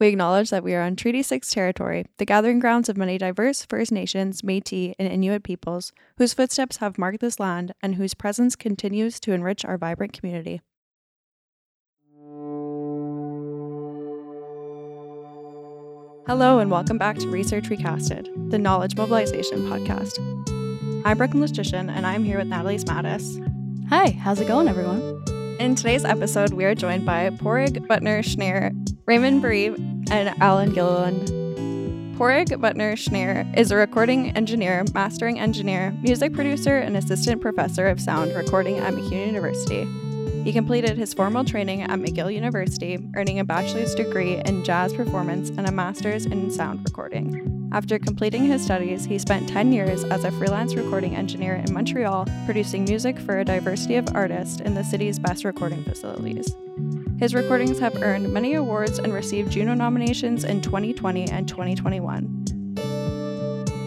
We acknowledge that we are on Treaty 6 territory, the gathering grounds of many diverse First Nations, Metis, and Inuit peoples whose footsteps have marked this land and whose presence continues to enrich our vibrant community. Hello, and welcome back to Research Recasted, the Knowledge Mobilization Podcast. I'm Brooklyn Logician, and I'm here with Natalie Smatis. Hi, how's it going, everyone? In today's episode, we are joined by Padraig Buttner-Schnirer, Raymond Baril, and Allan Gilliland. Padraig Buttner-Schnirer is a recording engineer, mastering engineer, music producer, and assistant professor of sound recording at MacEwan University. He completed his formal training at McGill University, earning a bachelor's degree in jazz performance and a master's in sound recording. After completing his studies, he spent 10 years as a freelance recording engineer in Montreal, producing music for a diversity of artists in the city's best recording facilities. His recordings have earned many awards and received Juno nominations in 2020 and 2021.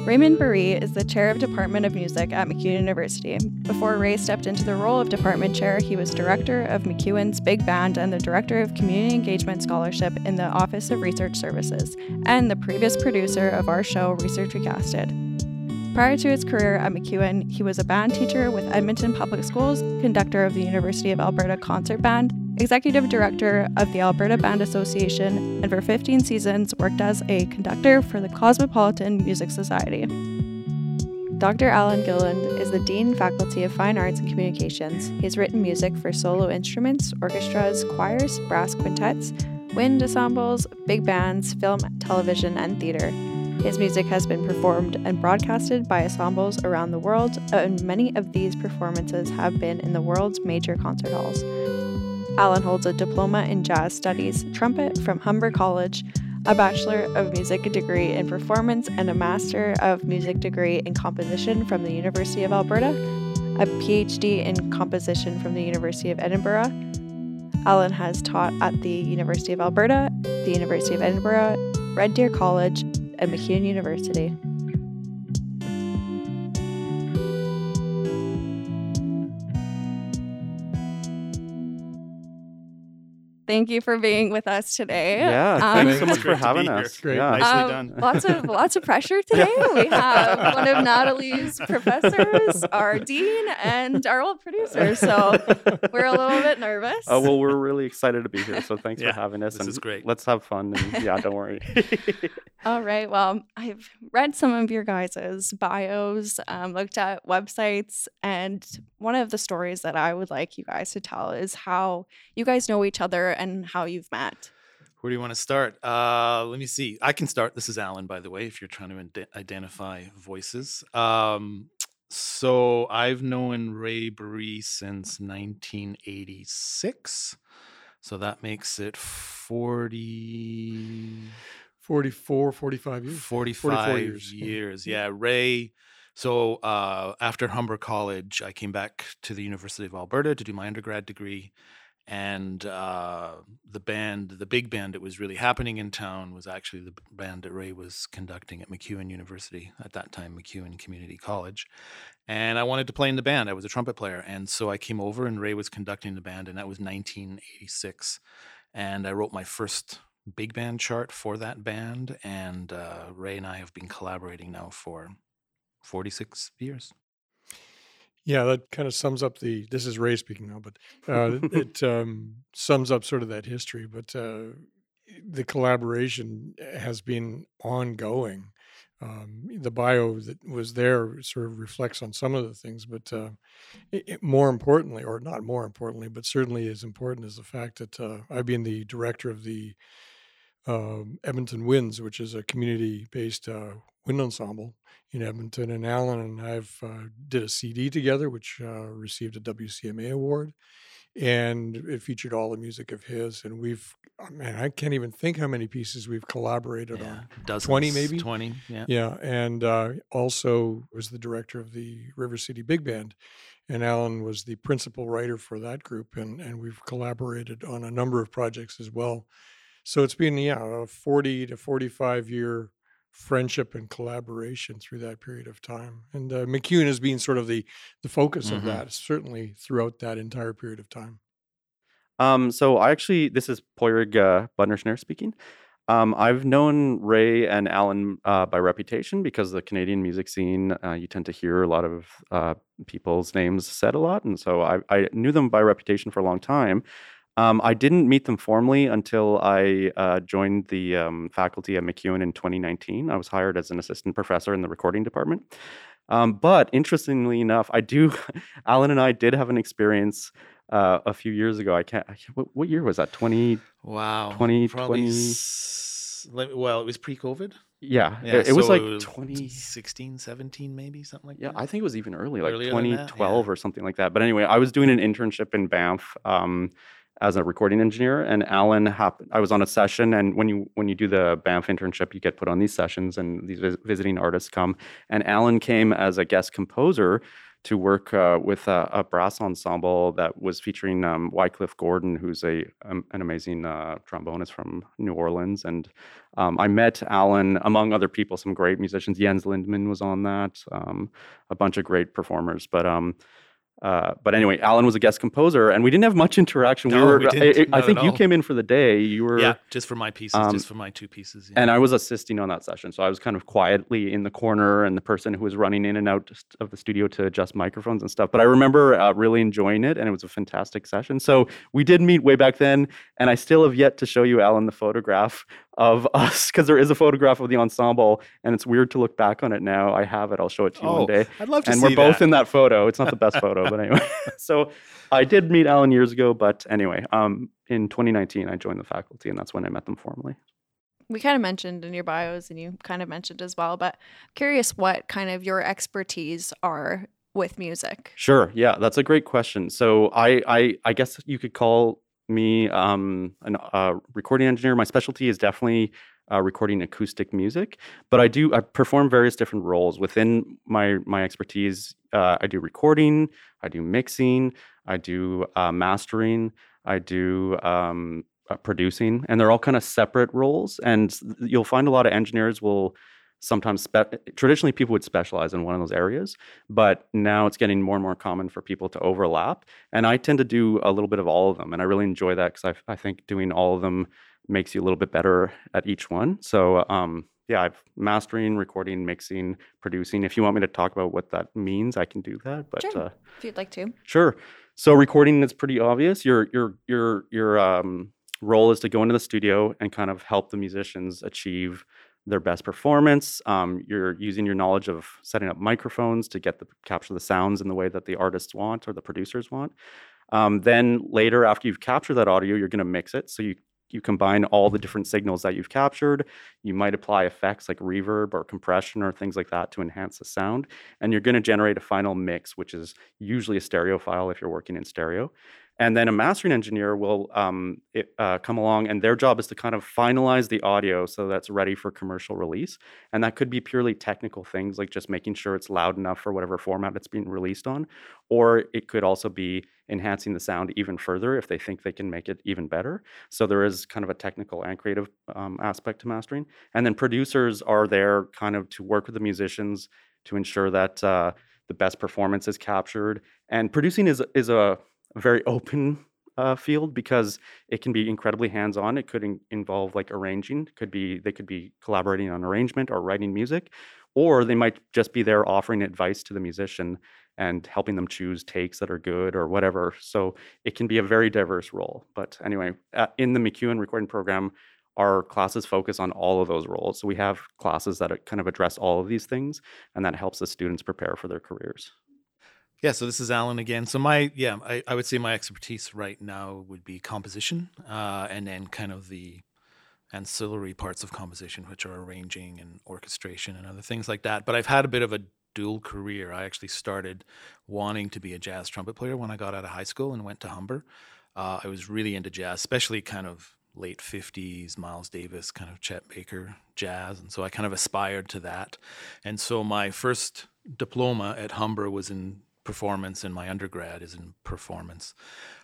Raymond Baril is the chair of Department of Music at MacEwan University. Before Ray stepped into the role of department chair, he was director of MacEwan's Big Band and the director of Community Engagement Scholarship in the Office of Research Services, and the previous producer of our show, Research Recasted. Prior to his career at MacEwan, he was a band teacher with Edmonton Public Schools, conductor of the University of Alberta Concert Band, executive director of the Alberta Band Association, and for 15 seasons worked as a conductor for the Cosmopolitan Music Society. Dr. Allan Gilliland is the Dean Faculty of Fine Arts and Communications. He has written music for solo instruments, orchestras, choirs, brass quintets, wind ensembles, big bands, film, television, and theater. His music has been performed and broadcasted by ensembles around the world, and many of these performances have been in the world's major concert halls. Allan holds a diploma in jazz studies, trumpet from Humber College, a Bachelor of Music degree in performance, and a Master of Music degree in composition from the University of Alberta, a PhD in composition from the University of Edinburgh. Allan has taught at the University of Alberta, the University of Edinburgh, Red Deer College, and MacEwan University. Thank you for being with us today. Yeah, um, thanks so much for having us. Great, yeah. nicely um, done. lots of lots of pressure today. we have one of Natalie's professors, our dean, and our old producer. So we're a little bit nervous. Oh well, we're really excited to be here. So thanks yeah, for having us. This is great. Let's have fun. And yeah, don't worry. All right. Well, I've read some of your guys's bios, um, looked at websites, and one of the stories that I would like you guys to tell is how you guys know each other and how you've met. Where do you want to start? Uh, let me see. I can start. This is Allan, by the way, if you're trying to ind- identify voices. Um, so I've known Ray Baril since 1986. So that makes it 40. 44, 45 years. 45 years. years. Yeah. Ray. So uh, after Humber College, I came back to the University of Alberta to do my undergrad degree and uh, the band, the big band that was really happening in town, was actually the band that Ray was conducting at MacEwan University at that time, MacEwan Community College. And I wanted to play in the band. I was a trumpet player, and so I came over, and Ray was conducting the band, and that was 1986. And I wrote my first big band chart for that band, and uh, Ray and I have been collaborating now for 46 years. Yeah, that kind of sums up the. This is Ray speaking now, but uh, it um, sums up sort of that history. But uh, the collaboration has been ongoing. Um, the bio that was there sort of reflects on some of the things, but uh, it, more importantly, or not more importantly, but certainly as important as the fact that uh, I've been the director of the um, Edmonton Winds, which is a community-based uh, wind ensemble in Edmonton, and Allan and I've uh, did a CD together, which uh, received a WCMA award, and it featured all the music of his. And we've, oh, man, I can't even think how many pieces we've collaborated yeah, on. Dozens, twenty maybe, twenty, yeah, yeah. And uh, also was the director of the River City Big Band, and Allan was the principal writer for that group, and and we've collaborated on a number of projects as well. So it's been yeah, a forty to forty-five year friendship and collaboration through that period of time. And uh, MacEwan has been sort of the the focus mm-hmm. of that, certainly throughout that entire period of time. Um, so I actually, this is Padraig uh, Buttner-Schnirer speaking. Um, I've known Ray and Allan uh, by reputation because the Canadian music scene, uh, you tend to hear a lot of uh, people's names said a lot. And so I, I, knew them by reputation for a long time. Um, I didn't meet them formally until I uh, joined the um, faculty at MacEwan in 2019. I was hired as an assistant professor in the recording department. Um, but interestingly enough, I do, Allan and I did have an experience uh, a few years ago. I can't. I can't what, what, year was that? Twenty. Wow. 2020. well, it was pre-COVID. Yeah, yeah it, it so was like 2016, 17, maybe something like yeah, that. Yeah, I think it was even early, like 2012 yeah. or something like that. But anyway, I was doing an internship in Banff. Um, as a recording engineer and allan i was on a session and when you when you do the banff internship you get put on these sessions and these vis- visiting artists come and alan came as a guest composer to work uh, with a, a, brass ensemble that was featuring um, Wycliffe Gordon, who's a um, an amazing uh, trombonist from New Orleans. And um, I met Allan, among other people, some great musicians. Jens Lindemann was on that, um, a bunch of great performers. But um, uh, but anyway, Allan was a guest composer, and we didn't have much interaction. No, we were. We I, I, think you came in for the day. You were. Yeah, just for my pieces, um, just for my two pieces. Yeah. And I was assisting on that session, so I was kind of quietly in the corner, and the person who was running in and out of the studio to adjust microphones and stuff. But I remember uh, really enjoying it, and it was a fantastic session. So we did meet way back then, and I still have yet to show you, Allan, the photograph of us because there is a photograph of the ensemble, and it's weird to look back on it now. I have it. I'll show it to you oh, one day. I'd love to. And we're both in that photo. It's not the best photo, but anyway. so I did meet Allan years ago, but anyway, um, in 2019 I joined the faculty, and that's when I met them formally. We kind of mentioned in your bios, and you kind of mentioned as well, but curious what kind of your expertise are with music. Sure. Yeah, that's a great question. So I, I, I guess you could call me um, a uh, recording engineer. My specialty is definitely uh, recording acoustic music, but I do I perform various different roles within my my expertise. Uh, I do recording, I do mixing, I do uh, mastering, I do um, uh, producing, and they're all kind of separate roles. And you'll find a lot of engineers will sometimes spe- traditionally people would specialize in one of those areas but now it's getting more and more common for people to overlap and i tend to do a little bit of all of them and i really enjoy that because I, I think doing all of them makes you a little bit better at each one. So um, yeah i've mastering recording mixing producing. If you want me to talk about what that means i can do that but sure. uh, if you'd like to. sure. So recording is pretty obvious. Your your your your um, role is to go into the studio and kind of help the musicians achieve their best performance. Um, you're using your knowledge of setting up microphones to get the capture the sounds in the way that the artists want or the producers want. Um, then later, after you've captured that audio, you're going to mix it. So you you combine all the different signals that you've captured. You might apply effects like reverb or compression or things like that to enhance the sound. And you're going to generate a final mix, which is usually a stereo file if you're working in stereo. And then a mastering engineer will um, it, uh, come along, and their job is to kind of finalize the audio so that's ready for commercial release. And that could be purely technical things like just making sure it's loud enough for whatever format it's being released on. Or it could also be enhancing the sound even further if they think they can make it even better. So there is kind of a technical and creative um, aspect to mastering. And then producers are there kind of to work with the musicians to ensure that uh, the best performance is captured. And producing is is a a very open uh, field because it can be incredibly hands-on. It could in- involve like arranging. Could be they could be collaborating on arrangement or writing music, or they might just be there offering advice to the musician and helping them choose takes that are good or whatever. So it can be a very diverse role. But anyway, uh, in the MacEwan recording program, our classes focus on all of those roles. So we have classes that kind of address all of these things, and that helps the students prepare for their careers. Yeah, so this is Allan again. So my yeah, I, I would say my expertise right now would be composition, uh, and then kind of the ancillary parts of composition, which are arranging and orchestration and other things like that. But I've had a bit of a dual career. I actually started wanting to be a jazz trumpet player when I got out of high school and went to Humber. Uh, I was really into jazz, especially kind of late 50s, Miles Davis, kind of Chet Baker jazz. And so I kind of aspired to that. And so my first diploma at Humber was in performance and my undergrad is in performance.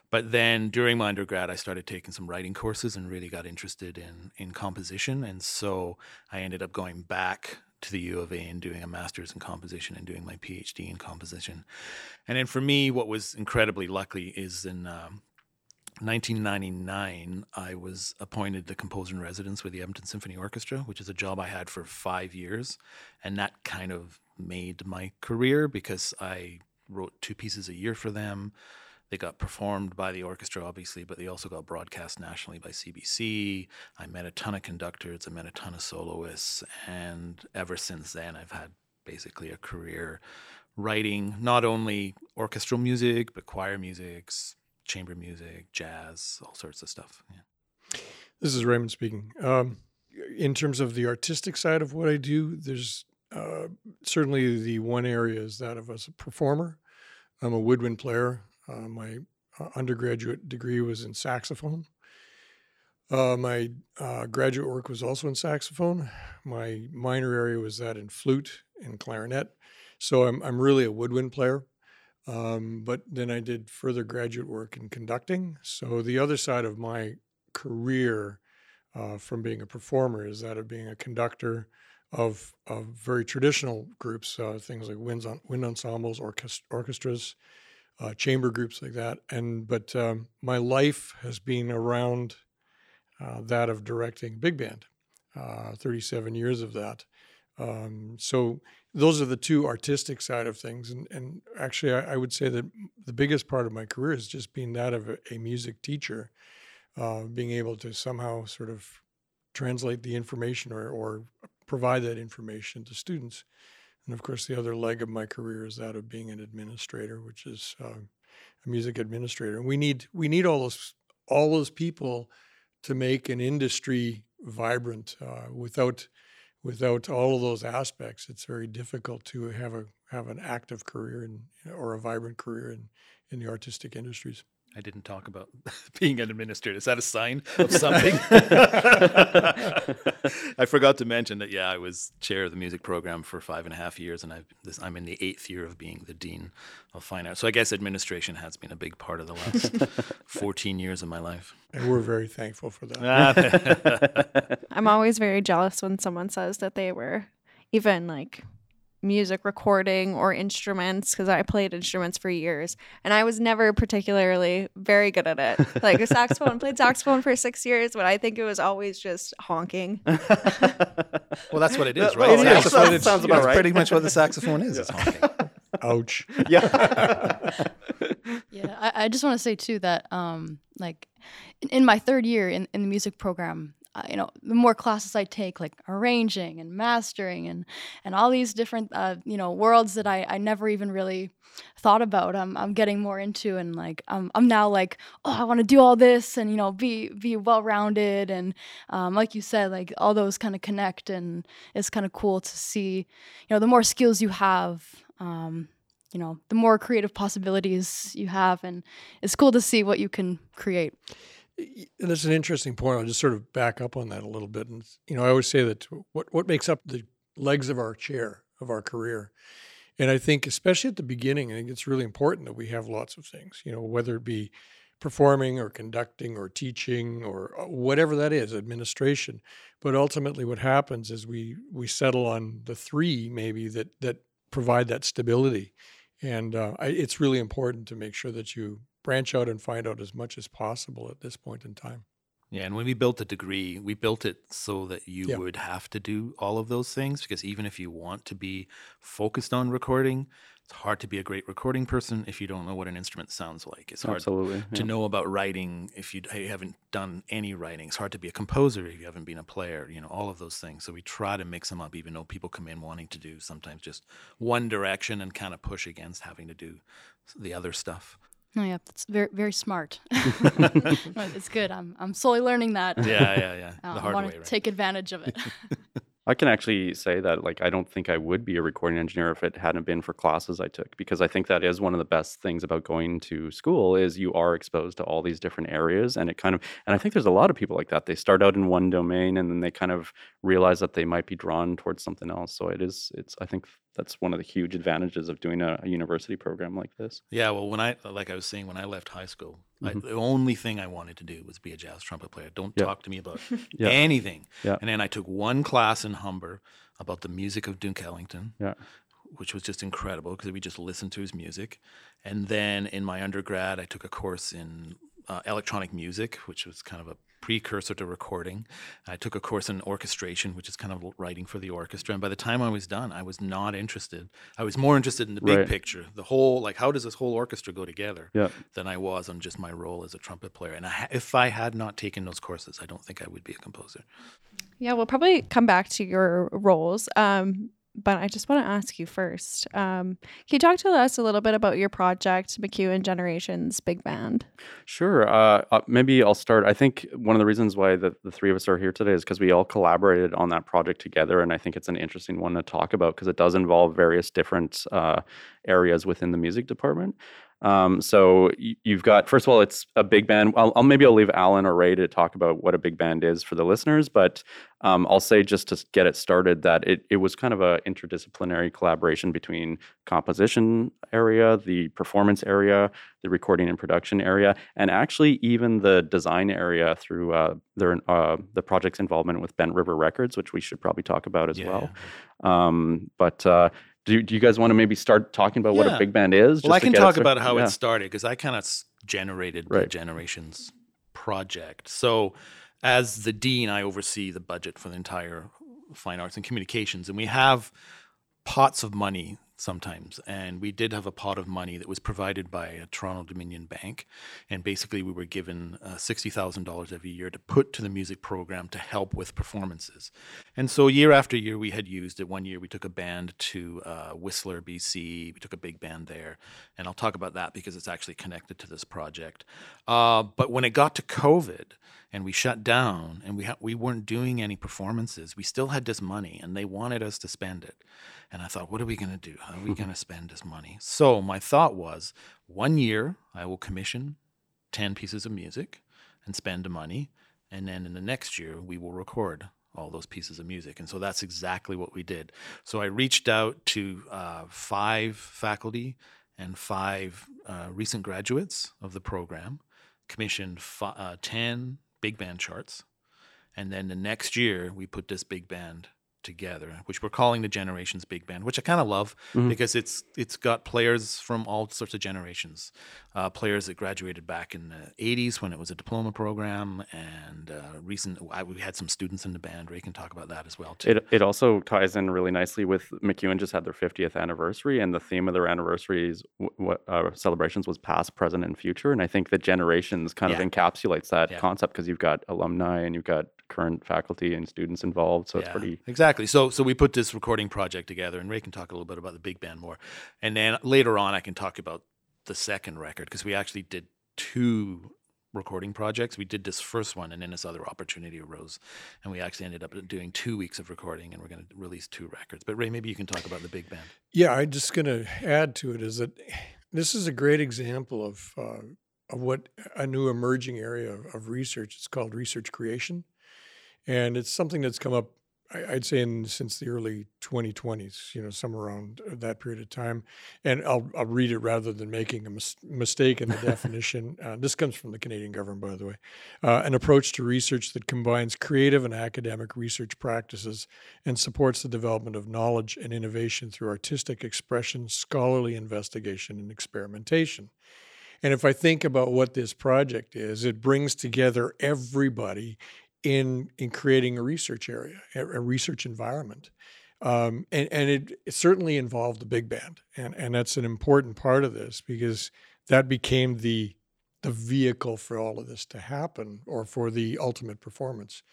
But then during my undergrad, I started taking some writing courses and really got interested in, in composition. And so I ended up going back to the U of A and doing a master's in composition and doing my PhD in composition. And then for me, what was incredibly lucky is in um, 1999, I was appointed the composer in residence with the Edmonton Symphony Orchestra, which is a job I had for five years. And that kind of made my career because I wrote two pieces a year for them. They got performed by the orchestra, obviously, but they also got broadcast nationally by CBC. I met a ton of conductors, I met a ton of soloists. And ever since then, I've had basically a career writing not only orchestral music, but choir music, chamber music, jazz, all sorts of stuff. Yeah. This is Raymond speaking. Um, in terms of the artistic side of what I do, there's uh, certainly the one area is that of as a performer. I'm a woodwind player. Uh, my uh, undergraduate degree was in saxophone. Uh, my uh, graduate work was also in saxophone. My minor area was that in flute and clarinet. So I'm, I'm really a woodwind player. Um, but then I did further graduate work in conducting. So the other side of my career from being a performer is that of being a conductor of, of very traditional groups, uh, things like wind, wind ensembles, orchest- orchestras, uh, chamber groups like that. And but um, my life has been around uh, that of directing big band, uh, 37 years of that. Um, so those are the two artistic side of things. And, and actually, I, I, would say that the biggest part of my career has just been that of a, a music teacher, uh, being able to somehow sort of translate the information or, or provide that information to students. And of course, the other leg of my career is that of being an administrator, which is uh, a music administrator. And we need we need all those all those people to make an industry vibrant. Uh, without without all of those aspects, it's very difficult to have a have an active career in, or a vibrant career in, in the artistic industries. I didn't talk about being an administrator. Is that a sign of something? I forgot to mention that. Yeah, I was chair of the music program for five and a half years, and I've this, I'm in the eighth year of being the dean of fine arts. So I guess administration has been a big part of the last 14 years of my life. And we're very thankful for that. Ah. I'm always very jealous when someone says that they were even like music recording or instruments because I played instruments for years and I was never particularly very good at it. Like a saxophone, played saxophone for six years, but I think it was always just honking. well, that's what it is, right? It is. That sounds about right. pretty much what the saxophone is. It's honking. Ouch. Yeah. yeah. I, I just want to say too that um like in, in my third year in, in the music program, you know, the more classes I take, like arranging and mastering and and all these different, uh, you know, worlds that I, I never even really thought about. I'm I'm getting more into and like I'm I'm now like, oh, I want to do all this and you know be be well rounded and um, like you said, like all those kind of connect and it's kind of cool to see, you know, the more skills you have. Um, you know, the more creative possibilities you have, and it's cool to see what you can create. That's an interesting point. I'll just sort of back up on that a little bit. And you know, I always say that what what makes up the legs of our chair of our career, and I think especially at the beginning, I think it's really important that we have lots of things. You know, whether it be performing or conducting or teaching or uh, whatever that is, administration. But ultimately, what happens is we we settle on the three maybe that that provide that stability, and uh, I, it's really important to make sure that you branch out and find out as much as possible at this point in time. Yeah, and when we built the degree, we built it so that you yeah. would have to do all of those things because even if you want to be focused on recording, it's hard to be a great recording person if you don't know what an instrument sounds like. It's hard Absolutely, to know about writing if you, you haven't done any writing. It's hard to be a composer if you haven't been a player, you know, all of those things. So we try to mix them up, even though people come in wanting to do sometimes just one direction and kind of push against having to do the other stuff. Oh yeah, that's very very smart. it's good. I'm I'm slowly learning that. Yeah, yeah, yeah. Uh, the hard I want to take advantage of it. I can actually say that like I don't think I would be a recording engineer if it hadn't been for classes I took because I think that is one of the best things about going to school is you are exposed to all these different areas and it kind of and I think there's a lot of people like that. They start out in one domain and then they kind of realize that they might be drawn towards something else. So it is it's I think that's one of the huge advantages of doing a, a university program like this. Yeah, well when I like I was saying when I left high school, Mm-hmm. I, the only thing I wanted to do was be a jazz trumpet player. Don't yep. talk to me about yep. anything. Yep. And then I took one class in Humber about the music of Duke Ellington, which was just incredible because we just listened to his music. And then in my undergrad, I took a course in uh, electronic music, which was kind of a precursor to recording. I took a course in orchestration, which is kind of writing for the orchestra. And by the time I was done, I was not interested. I was more interested in the big Right. picture, the whole like how does this whole orchestra go together, Yeah. than I was on just my role as a trumpet player. And I, if I had not taken those courses, I don't think I would be a composer. Yeah, we'll probably come back to your roles. Um, but I just want to ask you first. Um, can you talk to us a little bit about your project, MacEwan Generations Big Band? Sure. Uh, uh, maybe I'll start. I think one of the reasons why the, the three of us are here today is because we all collaborated on that project together. And I think it's an interesting one to talk about because it does involve various different uh, areas within the music department. Um, so you've got, first of all, it's a big band. I'll, I'll maybe I'll leave Allan or Ray to talk about what a big band is for the listeners, but um, I'll say just to get it started that it, it was kind of a interdisciplinary collaboration between composition area, the performance area, the recording and production area, and actually even the design area through uh, their uh, the project's involvement with Bent River Records, which we should probably talk about as well. Um, but uh, do, do you guys want to maybe start talking about what a big band is? Well, I can talk about how yeah. it started because I kind of generated the Generations project. So, as the dean, I oversee the budget for the entire fine arts and communications, and we have pots of money sometimes. And we did have a pot of money that was provided by a Toronto Dominion Bank, and basically we were given uh, sixty thousand dollars every year to put to the music program to help with performances. And so year after year, we had used it. One year, we took a band to uh, Whistler, BC. We took a big band there, and I'll talk about that because it's actually connected to this project. Uh, but when it got to COVID and we shut down and we ha- we weren't doing any performances, we still had this money, and they wanted us to spend it. And I thought, what are we going to do? How are we going to spend this money? So my thought was, one year I will commission ten pieces of music and spend the money, and then in the next year we will record all those pieces of music. And so that's exactly what we did. So I reached out to uh, five faculty and five uh, recent graduates of the program, commissioned fi- uh, 10 big band charts. And then the next year, we put this big band together, which we're calling the Generations Big Band, which I kind of love Mhm. because it's it's got players from all sorts of generations, uh, players that graduated back in the '80s when it was a diploma program, and uh, recent. I, we had some students in the band. Ray can talk about that as well too. It, it also ties in really nicely with MacEwan just had their 50th anniversary, and the theme of their anniversaries what uh, celebrations was past, present, and future. And I think the generations kind Yeah. of encapsulates that Yeah. concept because you've got alumni and you've got current faculty and students involved. So it's pretty exactly. So so we put this recording project together, and Ray can talk a little bit about the big band more, and then later on I can talk about the second record because we actually did two recording projects. We did this first one, and then this other opportunity arose, and we actually ended up doing two weeks of recording, and we're going to release two records. But Ray, maybe you can talk about the big band. Yeah, I'm just going to add to it is that this is a great example of uh, of what a new emerging area of, of research. It's called research creation, and it's something that's come up. I- I'd say in since the early 2020s, you know, somewhere around uh, that period of time. And I'll I'll read it rather than making a mis- mistake in the definition. Uh, this comes from the Canadian government, by the way. Uh, an approach to research that combines creative and academic research practices and supports the development of knowledge and innovation through artistic expression, scholarly investigation, and experimentation. And if I think about what this project is, it brings together everybody in in creating a research area, a, research environment. Um, and and it, it certainly involved the big band, and and that's an important part of this because that became the the vehicle for all of this to happen, or for the ultimate performance.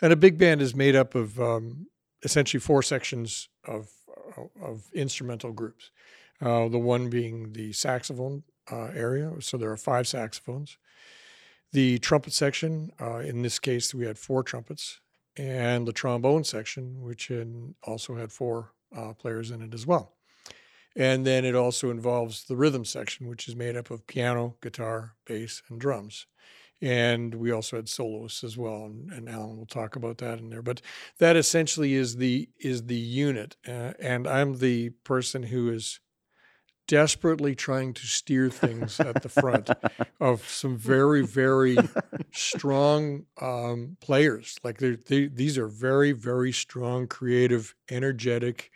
And a big band is made up of um, essentially four sections of of instrumental groups. Uh, the one being the saxophone uh, area, so there are five saxophones. The trumpet section, uh, in this case, we had four trumpets, and the trombone section, which also had four uh, players in it as well. And then it also involves the rhythm section, which is made up of piano, guitar, bass, and drums. And we also had soloists as well, and, and Allan will talk about that in there. But that essentially is the is the unit, uh, and I'm the person who is desperately trying to steer things at the front of some very very strong um, players. Like they're, these are very very strong, creative, energetic,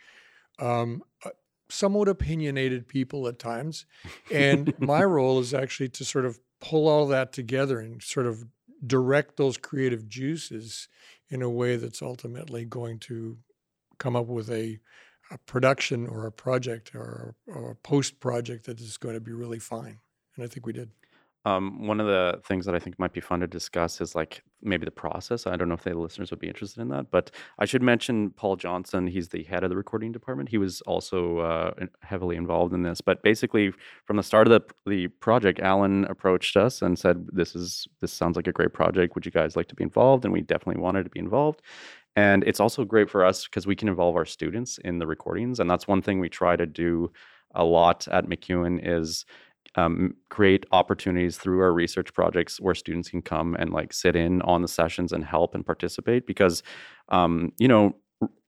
um, uh, somewhat opinionated people at times. And my role is actually to sort of pull all that together and sort of direct those creative juices in a way that's ultimately going to come up with a, a production or a project or, or a post project that is going to be really fine. And I think we did. Um, one of the things that I think might be fun to discuss is like maybe the process. I don't know if the listeners would be interested in that, but I should mention Paul Johnston. He's the head of the recording department. He was also uh, heavily involved in this. But basically, from the start of the the project, Allan approached us and said, "This is this sounds like a great project. Would you guys like to be involved?" And we definitely wanted to be involved. And it's also great for us because we can involve our students in the recordings, and that's one thing we try to do a lot at MacEwan is um, create opportunities through our research projects where students can come and like sit in on the sessions and help and participate because um, you know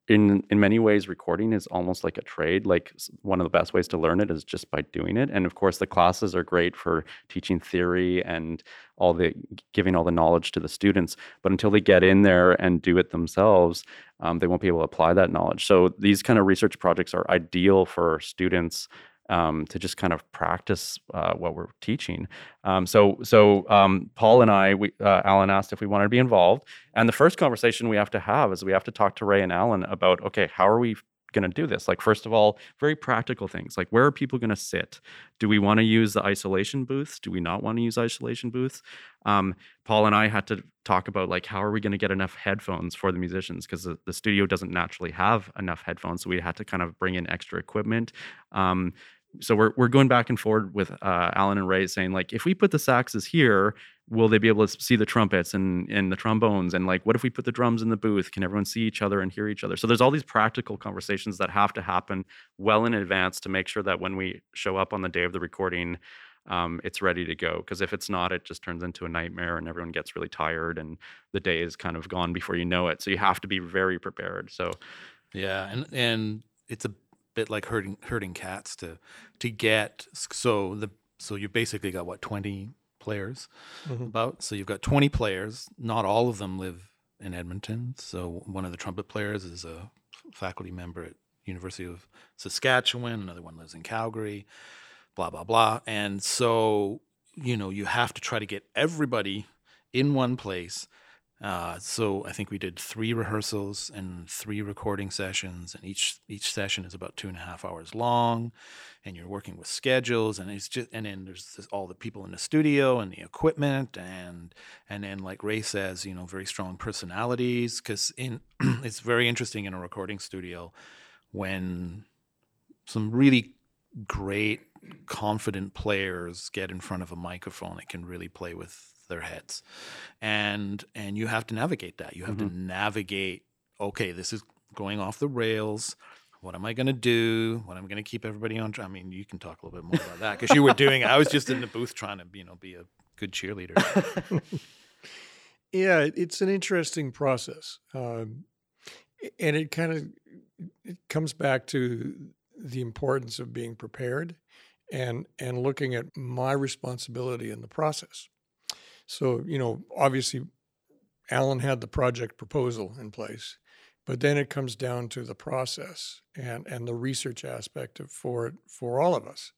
in in many ways recording is almost like a trade like one of the best ways to learn it is just by doing it and of course the classes are great for teaching theory and all the giving all the knowledge to the students but until they get in there and do it themselves um, they won't be able to apply that knowledge. So these kind of research projects are ideal for students um, to just kind of practice uh, what we're teaching. Um, so, so um, Paul and I, we, uh, Allan asked if we wanted to be involved, and the first conversation we have to have is we have to talk to Ray and Allan about, okay, how are we going to do this? Like, first of all, very practical things like where are people going to sit? Do we want to use the isolation booths? Do we not want to use isolation booths? Um, Paul and I had to talk about like how are we going to get enough headphones for the musicians because the, the, studio doesn't naturally have enough headphones, so we had to kind of bring in extra equipment. Um, so we're we're going back and forward with uh, Allan and Ray saying like if we put the saxes here, will they be able to see the trumpets and and the trombones and like what if we put the drums in the booth? Can everyone see each other and hear each other? So there's all these practical conversations that have to happen well in advance to make sure that when we show up on the day of the recording, um, it's ready to go. Because if it's not, it just turns into a nightmare and everyone gets really tired and the day is kind of gone before you know it. So you have to be very prepared. So yeah, and and it's a bit like herding herding cats to to get so the so you basically got what 20 players mm-hmm. about? So you've got 20 players. Not all of them live in edmonton. So one of the trumpet players is a faculty member at university of saskatchewan. Another one lives in calgary. Blah blah blah. And so you know you have to try to get everybody in one place uh, so I think we did three rehearsals and three recording sessions, and each each session is about two and a half hours long. And you're working with schedules, and it's just and then there's this, all the people in the studio and the equipment, and and then like Ray says, you know, very strong personalities. Because in it's very interesting in a recording studio when some really great confident players get in front of a microphone and can really play with their heads and and you have to navigate that you have mm-hmm. to navigate okay this is going off the rails what am I going to do? What am I going to keep everybody on? I mean, you can talk a little bit more about that because you were doing. I was just in the booth trying to, you know, be a good cheerleader. yeah, it's an interesting process, um, and it kind of it comes back to the importance of being prepared and and looking at my responsibility in the process. So, you know, obviously, Allan had the project proposal in place, but then it comes down to the process and, and the research aspect of, for it for all of us.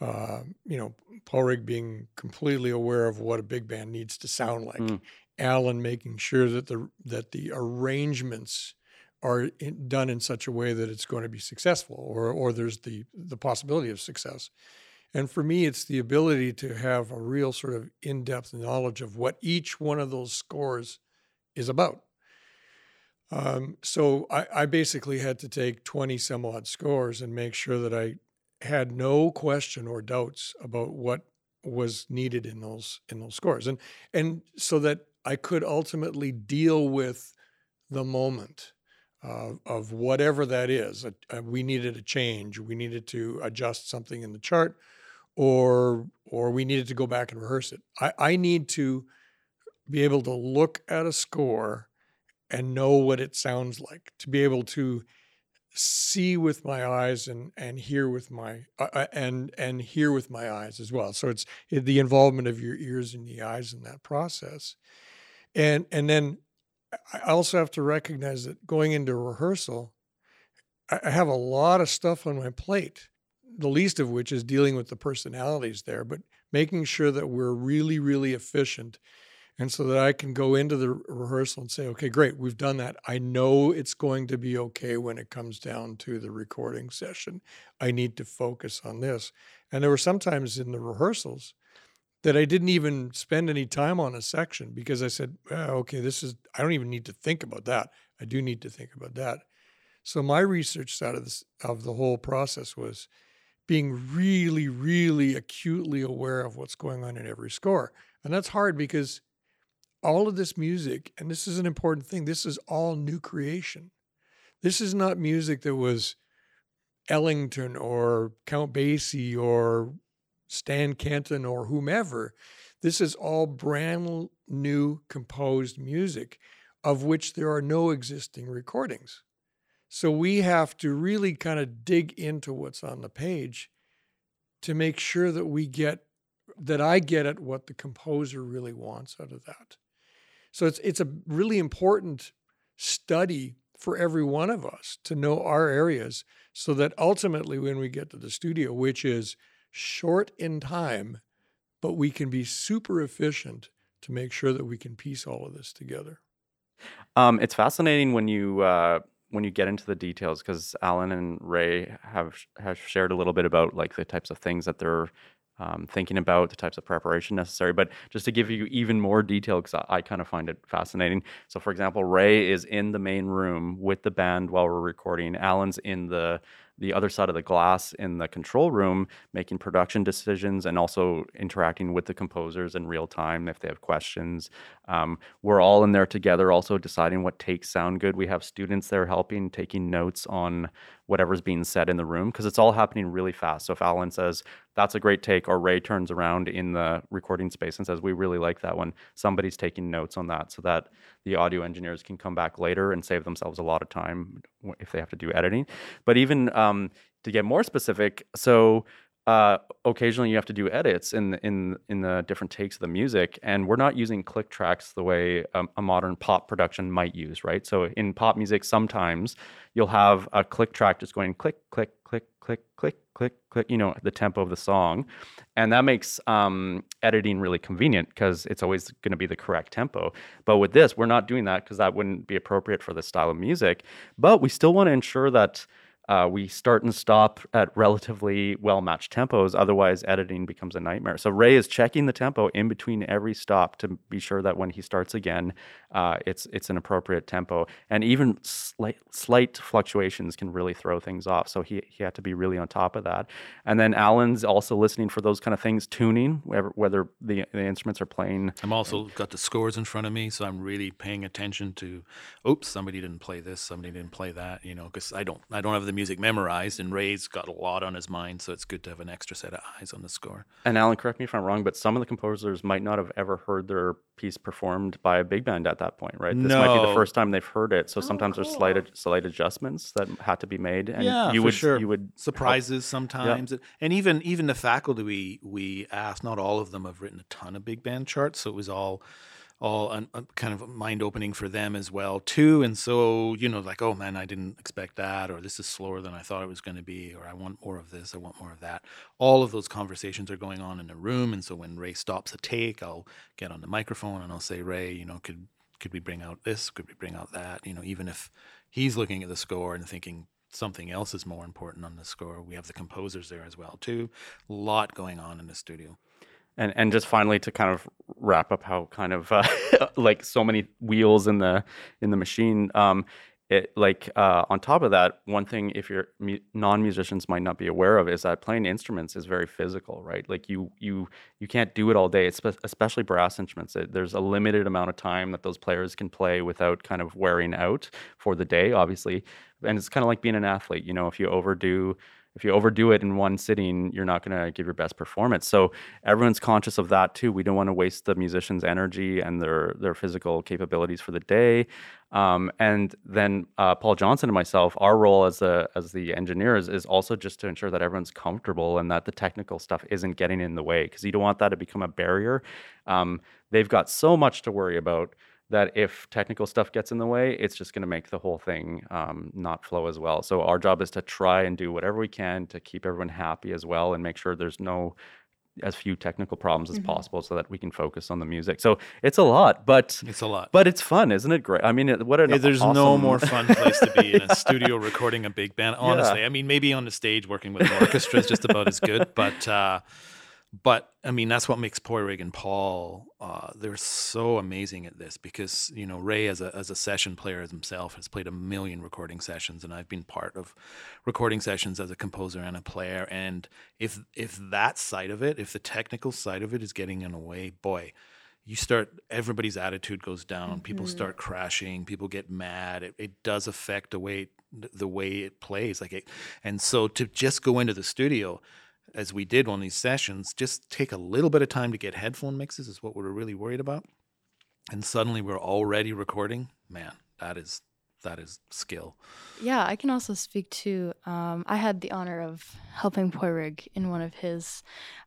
Uh, you know, Padraig being completely aware of what a big band needs to sound like, mm. Allan making sure that the that the arrangements are in, done in such a way that it's going to be successful, or or there's the the possibility of success. And for me, it's the ability to have a real sort of in depth knowledge of what each one of those scores is about. Um, so I, I, basically had to take 20 some odd scores and make sure that I had no question or doubts about what was needed in those in those scores and and so that I could ultimately deal with the moment uh, of whatever that is. Uh, we needed a change. We needed to adjust something in the chart or or we needed to go back and rehearse it. I, I need to be able to look at a score and know what it sounds like, to be able to see with my eyes and and hear with my uh, uh and and hear with my eyes as well. So it's the involvement of your ears and the eyes in that process. And and then I also have to recognize that going into rehearsal, I have a lot of stuff on my plate the least of which is dealing with the personalities there, but making sure that we're really, really efficient. And so that I can go into the rehearsal and say, okay, great, we've done that. I know it's going to be okay when it comes down to the recording session. I need to focus on this. And there were sometimes in the rehearsals that I didn't even spend any time on a section because I said, oh, okay, this is, I don't even need to think about that. I do need to think about that. So my research side of this, of the whole process was being really, really acutely aware of what's going on in every score. And that's hard because all of this music, and this is an important thing, this is all new creation. This is not music that was Ellington or Count Basie or Stan Kenton or whomever. This is all brand new composed music of which there are no existing recordings. So we have to really kind of dig into what's on the page to make sure that we get that I get at what the composer really wants out of that. So it's it's a really important study for every one of us to know our areas so that ultimately when we get to the studio which is short in time but we can be super efficient to make sure that we can piece all of this together. Um, it's fascinating when you uh, when you get into the details because Allan and Ray have have shared a little bit about like the types of things that they're um, thinking about, the types of preparation necessary. But just to give you even more detail, because I, I kind of find it fascinating. So, for example, Ray is in the main room with the band while we're recording. Allan's in the the other side of the glass in the control room, making production decisions and also interacting with the composers in real time if they have questions. Um, we're all in there together, also deciding what takes sound good. We have students there helping, taking notes on whatever's being said in the room because it's all happening really fast. So if Allan says, that's a great take, or Ray turns around in the recording space and says, we really like that one, somebody's taking notes on that so that the audio engineers can come back later and save themselves a lot of time if they have to do editing. But even um, to get more specific, so uh, occasionally you have to do edits in in in the different takes of the music, and we're not using click tracks the way um, a modern pop production might use, right? So in pop music, sometimes you'll have a click track just going click click click click click click click, you know, the tempo of the song, and that makes um, editing really convenient because it's always going to be the correct tempo. But with this, we're not doing that because that wouldn't be appropriate for this style of music. But we still want to ensure that uh, we start and stop at relatively well matched tempos. Otherwise, editing becomes a nightmare. So Ray is checking the tempo in between every stop to be sure that when he starts again, uh, it's it's an appropriate tempo. And even slight slight fluctuations can really throw things off. So he he had to be really on top of that. And then Allan's also listening for those kind of things, tuning whether, whether the, the instruments are playing. I'm also got the scores in front of me, so I'm really paying attention to. Oops, somebody didn't play this. Somebody didn't play that. You know, because I don't I don't have the music memorized, and Ray's got a lot on his mind, so it's good to have an extra set of eyes on the score. And Allan, correct me if I'm wrong, but some of the composers might not have ever heard their piece performed by a big band at that point, right? This might be the first time they've heard it, so Oh, sometimes there's slight ad- slight adjustments that had to be made, and Yeah, you would sure. you would help- surprises sometimes and even even the faculty we we asked not all of them have written a ton of big band charts so it was all all un, kind of mind opening for them as well too and so you know like oh man i didn't expect that or this is slower than i thought it was going to be or i want more of this i want more of that all of those conversations are going on in a room and so when ray stops a take i'll get on the microphone and i'll say ray you know could could we bring out this could we bring out that you know even if he's looking at the score and thinking something else is more important on the score. We have the composers there as well too. A lot going on in the studio. And and just finally to kind of wrap up how kind of uh, like so many wheels in the in the machine um it like uh, on top of that one thing if your mu- non-musicians might not be aware of is that playing instruments is very physical right? Like you you you can't do it all day espe- especially brass instruments. It, there's a limited amount of time that those players can play without kind of wearing out for the day obviously. And it's kind of like being an athlete you know if you overdo if you overdo it in one sitting, you're not going to give your best performance. So everyone's conscious of that too. We don't want to waste the musicians' energy and their their physical capabilities for the day. Um, and then uh, Paul Johnston and myself, our role as the as the engineers is also just to ensure that everyone's comfortable and that the technical stuff isn't getting in the way because you don't want that to become a barrier. Um, they've got so much to worry about that if technical stuff gets in the way, it's just going to make the whole thing um, not flow as well. So our job is to try and do whatever we can to keep everyone happy as well and make sure there's no as few technical problems as Mhm. possible so that we can focus on the music. So it's a lot, but It's a lot. but it's fun, isn't it? Great. I mean, it- what an Yeah, there's no more fun place to be in a studio recording a big band. Honestly, I mean, maybe on the stage working with an orchestra is just about as good, but uh, but I mean, that's what makes Padraig and Paul. Uh, they're so amazing at this because you know Ray, as a as a session player himself, has played a million recording sessions, and I've been part of recording sessions as a composer and a player. And if if that side of it, if the technical side of it is getting in the way, boy, you start everybody's attitude goes down people Mhm. start crashing people get mad it, it does affect the way the way it plays like it and so to just go into the studio as we did on these sessions just take a little bit of time to get headphone mixes is what we're really worried about and suddenly we're already recording man that is that is skill Yeah, I can also speak to. Um, I had the honor of helping Padraig in one of his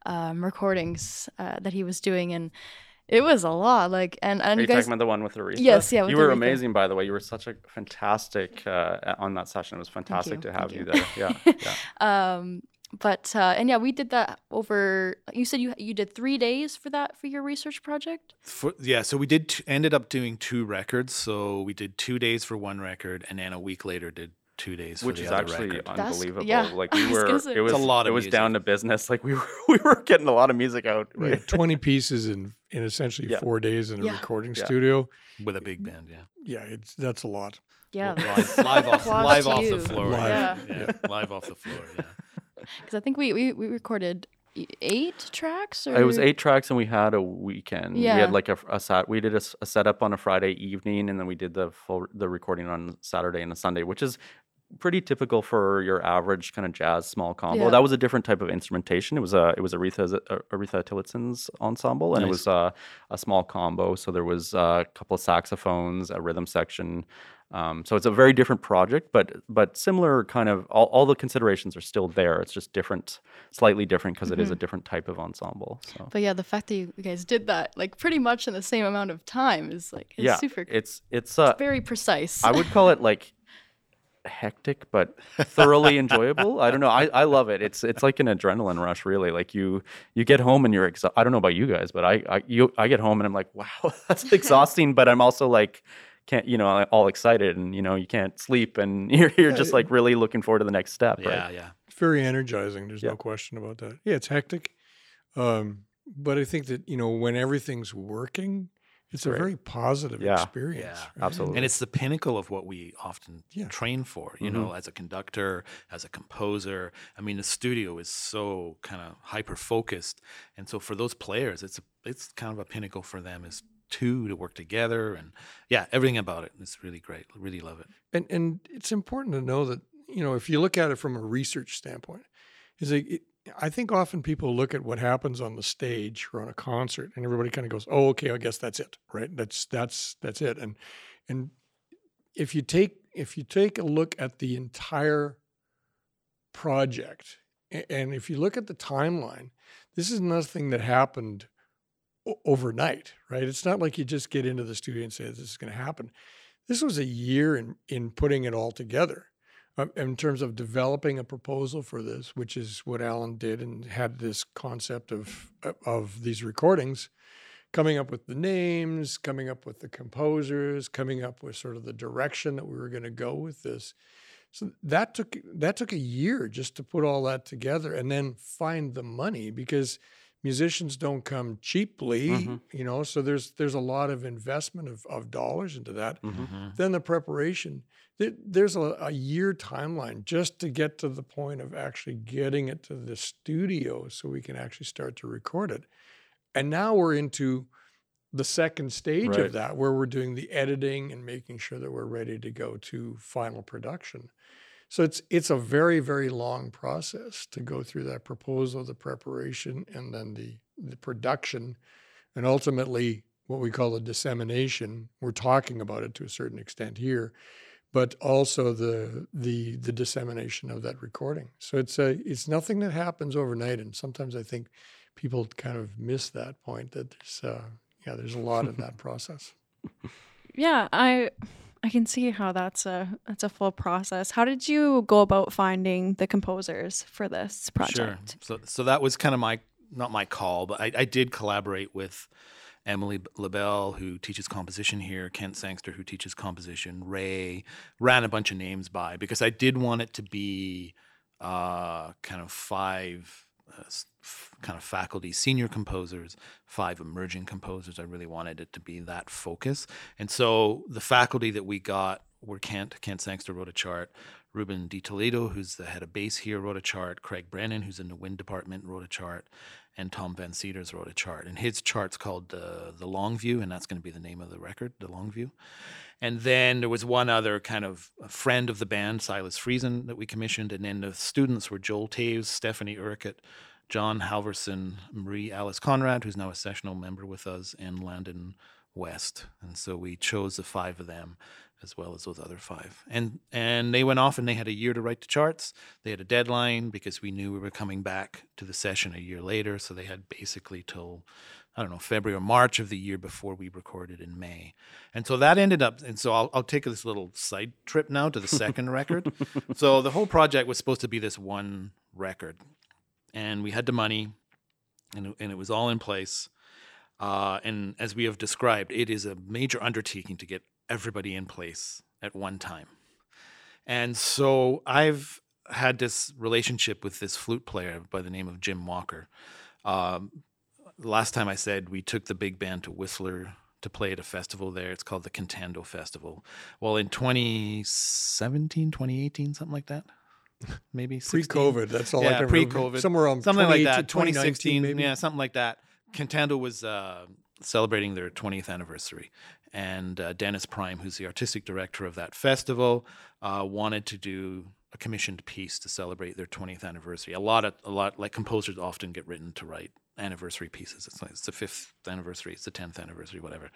um, recordings uh, that he was doing, and it was a lot. Like, and and Are you you guys, talking about the one with Aretha? Yes, yeah, with You were Aretha. amazing, by the way. You were such a fantastic uh, on that session. It was fantastic to have you. you. there. Yeah, yeah. um, but uh, and yeah, we did that over. You said you you did three days for that for your research project. for, yeah so we did t- ended up doing two records so we did two days for one record and then a week later did two days Which for is other actually record That's- unbelievable. yeah, Like we were, gonna it was a lot of It was down to business. Like we were, we were getting a lot of music out. Right? had 20 pieces in, in essentially Yeah. four days in a Yeah. recording Yeah. studio. with a big band yeah Yeah, it's that's a lot. Yeah, live, live off Applause live to off the floor Live. yeah. Yeah. yeah live off the floor yeah because I think we, we we recorded eight tracks. Or It was eight tracks, and we had a weekend. Yeah. We had like a, a sat. We did a setup on a Friday evening, and then we did the full the recording on Saturday and a Sunday, which is pretty typical for your average kind of jazz small combo. Yeah. That was a different type of instrumentation. It was a it was Aretha's uh, Aretha Tillotson's ensemble, and it was uh, a small combo. So there was uh, a couple of saxophones, a rhythm section. Um, so it's a very different project, but but similar kind of all, all the considerations are still there. It's just different, slightly different because it is a different type of ensemble. So But yeah, the fact that you guys did that like pretty much in the same amount of time is like yeah, super it's it's uh, very precise. I would call it like hectic but thoroughly enjoyable. I don't know. I, I love it. It's it's like an adrenaline rush really. Like you you get home and you're exa- I don't know about you guys, but I I you I get home and I'm like, wow, that's exhausting, but I'm also like can't you know all excited and you know you can't sleep and you're you're just like really looking forward to the next step, yeah right? yeah It's very energizing. There's Yeah. no question about that. Yeah, it's hectic. Um, but I think that, you know, when everything's working, it's a very positive Yeah. experience. Yeah, right? absolutely. and it's the pinnacle of what we often Yeah. train for you mm-hmm. know as a conductor as a composer i mean the studio is so kind of hyper focused and so for those players it's a, it's kind of a pinnacle for them is two to work together and yeah everything about it is really great really love it And and it's important to know that you know if you look at it from a research standpoint, is like it, I think often people look at what happens on the stage or on a concert, and everybody kind of goes, "Oh, okay, I guess that's it, right? That's that's that's it." And and if you take if you take a look at the entire project, and if you look at the timeline, this is nothing that happened overnight, right? It's not like you just get into the studio and say this is going to happen this was a year in in putting it all together Uh, in terms of developing a proposal for this which is what allan did and had this concept of uh, of these recordings coming up with the names coming up with the composers coming up with sort of the direction that we were going to go with this. So that took that took a year just to put all that together and then find the money because musicians don't come cheaply Mhm. you know so there's there's a lot of investment of, of dollars into that Mhm. then the preparation there, there's a, a year timeline just to get to the point of actually getting it to the studio so we can actually start to record it and now we're into the second stage Right. of that where we're doing the editing and making sure that we're ready to go to final production so it's it's a very very long process to go through that proposal the preparation and then the the production. And ultimately what we call the dissemination we're talking about it to a certain extent here but also the the the dissemination of that recording. So it's a it's nothing that happens overnight and sometimes i think people kind of miss that point that there's uh yeah there's a lot in that process. Yeah, I I can see how that's a that's a full process. How did you go about finding the composers for this project? Sure. So, so that was kind of my not my call, but I, I did collaborate with Emilie LeBel, who teaches composition here, Kent Sangster, who teaches composition, Ray, ran a bunch of names by because I did want it to be uh, kind of five uh, kind of faculty senior composers, five emerging composers. I really wanted it to be that focus. And so the faculty that we got were Kent, Kent Sangster wrote a chart, Rubim de Toledo, who's the head of bass here, wrote a chart, Craig Brennan, who's in the wind department, wrote a chart, and Tom Van Seters wrote a chart. And his chart's called uh, The Long View, and that's going to be the name of the record, The Long View. And then there was one other kind of friend of the band, Silas Friesen, that we commissioned. And then the students were Joel Taves, Stephanie Urquhart, John Halverson, Marie Alice Conrad, who's now a sessional member with us, and Landon West. And so we chose the five of them as well as those other five. And and they went off and they had a year to write the charts. They had a deadline because we knew we were coming back to the session a year later. So they had basically till I don't know, February or March of the year before we recorded in May. And so that ended up, and so I'll, I'll take this little side trip now to the second record. So the whole project was supposed to be this one record. And we had the money, and, and it was all in place. Uh, and as we have described, it is a major undertaking to get everybody in place at one time. And so I've had this relationship with this flute player by the name of Jim Walker. Um, last time I said we took the big band to Whistler to play at a festival there. It's called the Cantando Festival. Well, in 2017, 2018, something like that. Maybe 16. Pre-COVID, that's all I Yeah, can remember. pre-COVID. Somewhere on something like that 2016 maybe. yeah something like that Cantando was uh, celebrating their 20th anniversary and uh, dennis prime who's the artistic director of that festival uh, wanted to do a commissioned piece to celebrate their 20th anniversary. A lot of a lot like composers often get written to write anniversary pieces. It's like it's the fifth anniversary it's the 10th anniversary whatever.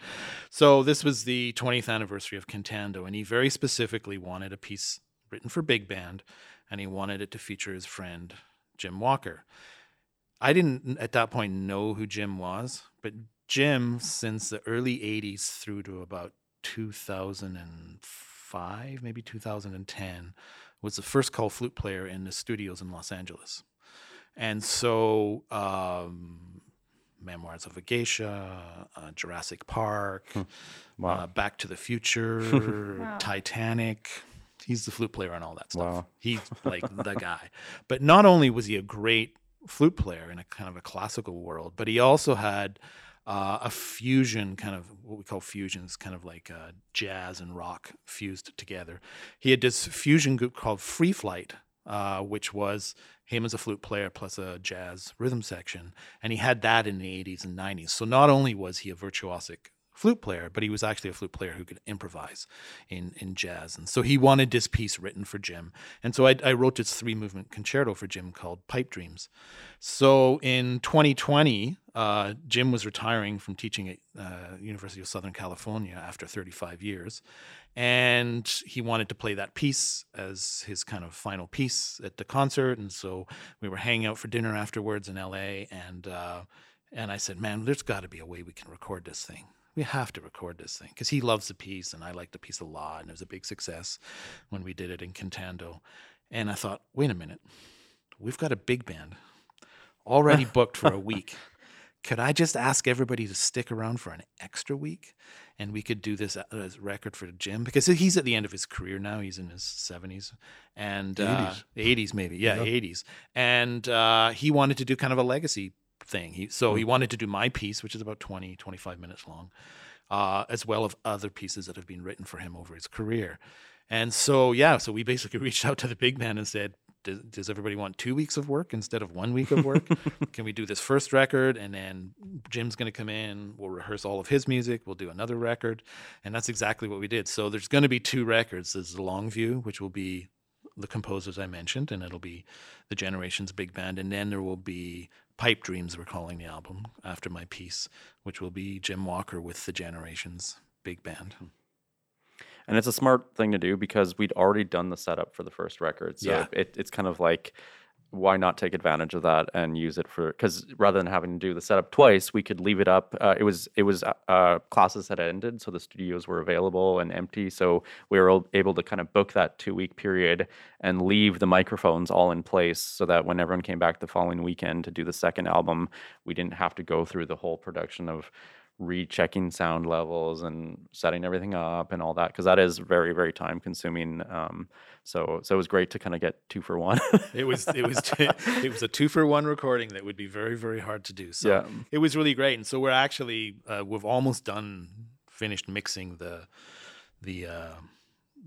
So this was the 20th anniversary of Cantando and he very specifically wanted a piece written for big band and he wanted it to feature his friend Jim Walker. I didn't at that point know who Jim was, but Jim, since the early 80s through to about 2005, maybe 2010, was the first call flute player in the studios in Los Angeles. And so, um, Memoirs of a Geisha, uh, Jurassic Park, Wow. uh, Back to the Future, Wow. Titanic. He's the flute player on all that stuff. Wow. He's like the guy. But not only was he a great flute player in a kind of a classical world, but he also had uh, a fusion kind of what we call fusions, kind of like uh, jazz and rock fused together. He had this fusion group called Free Flight, uh, which was him as a flute player plus a jazz rhythm section. And he had that in the 80s and 90s. So not only was he a virtuosic flute player, but he was actually a flute player who could improvise in, in jazz. And so he wanted this piece written for Jim. And so I, I wrote this three movement concerto for Jim called Pipe Dreams. So in 2020, uh, Jim was retiring from teaching at uh, University of Southern California after 35 years. And he wanted to play that piece as his kind of final piece at the concert. And so we were hanging out for dinner afterwards in LA. And, uh, and I said, man, there's got to be a way we can record this thing we have to record this thing because he loves the piece and I like the piece a lot. And it was a big success when we did it in Cantando. And I thought, wait a minute, we've got a big band already booked for a week. Could I just ask everybody to stick around for an extra week and we could do this as a record for Jim? Because he's at the end of his career now. He's in his 70s and uh, 80s. 80s, maybe. Yeah, Yeah. 80s. And uh, he wanted to do kind of a legacy thing. He, so he wanted to do my piece, which is about 20, 25 minutes long, uh, as well as other pieces that have been written for him over his career. And so, yeah, so we basically reached out to the big band and said, does, does everybody want two weeks of work instead of one week of work? Can we do this first record and then Jim's going to come in, we'll rehearse all of his music, we'll do another record. And that's exactly what we did. So there's going to be two records. There's the Long View, which will be the composers I mentioned, and it'll be the Generations Big Band. And then there will be Pipe Dreams, we're calling the album after my piece, which will be Jim Walker with the Generations Big Band. Hmm. And it's a smart thing to do because we'd already done the setup for the first record. So Yeah. it, it's kind of like why not take advantage of that and use it for because rather than having to do the setup twice we could leave it up uh, it was it was uh, classes had ended so the studios were available and empty so we were able to kind of book that two week period and leave the microphones all in place so that when everyone came back the following weekend to do the second album we didn't have to go through the whole production of rechecking sound levels and setting everything up and all that because that is very very time consuming um, so so it was great to kind of get two for one it was it was it was a two for one recording that would be very very hard to do so Yeah. it was really great and so we're actually uh, we've almost done finished mixing the the uh,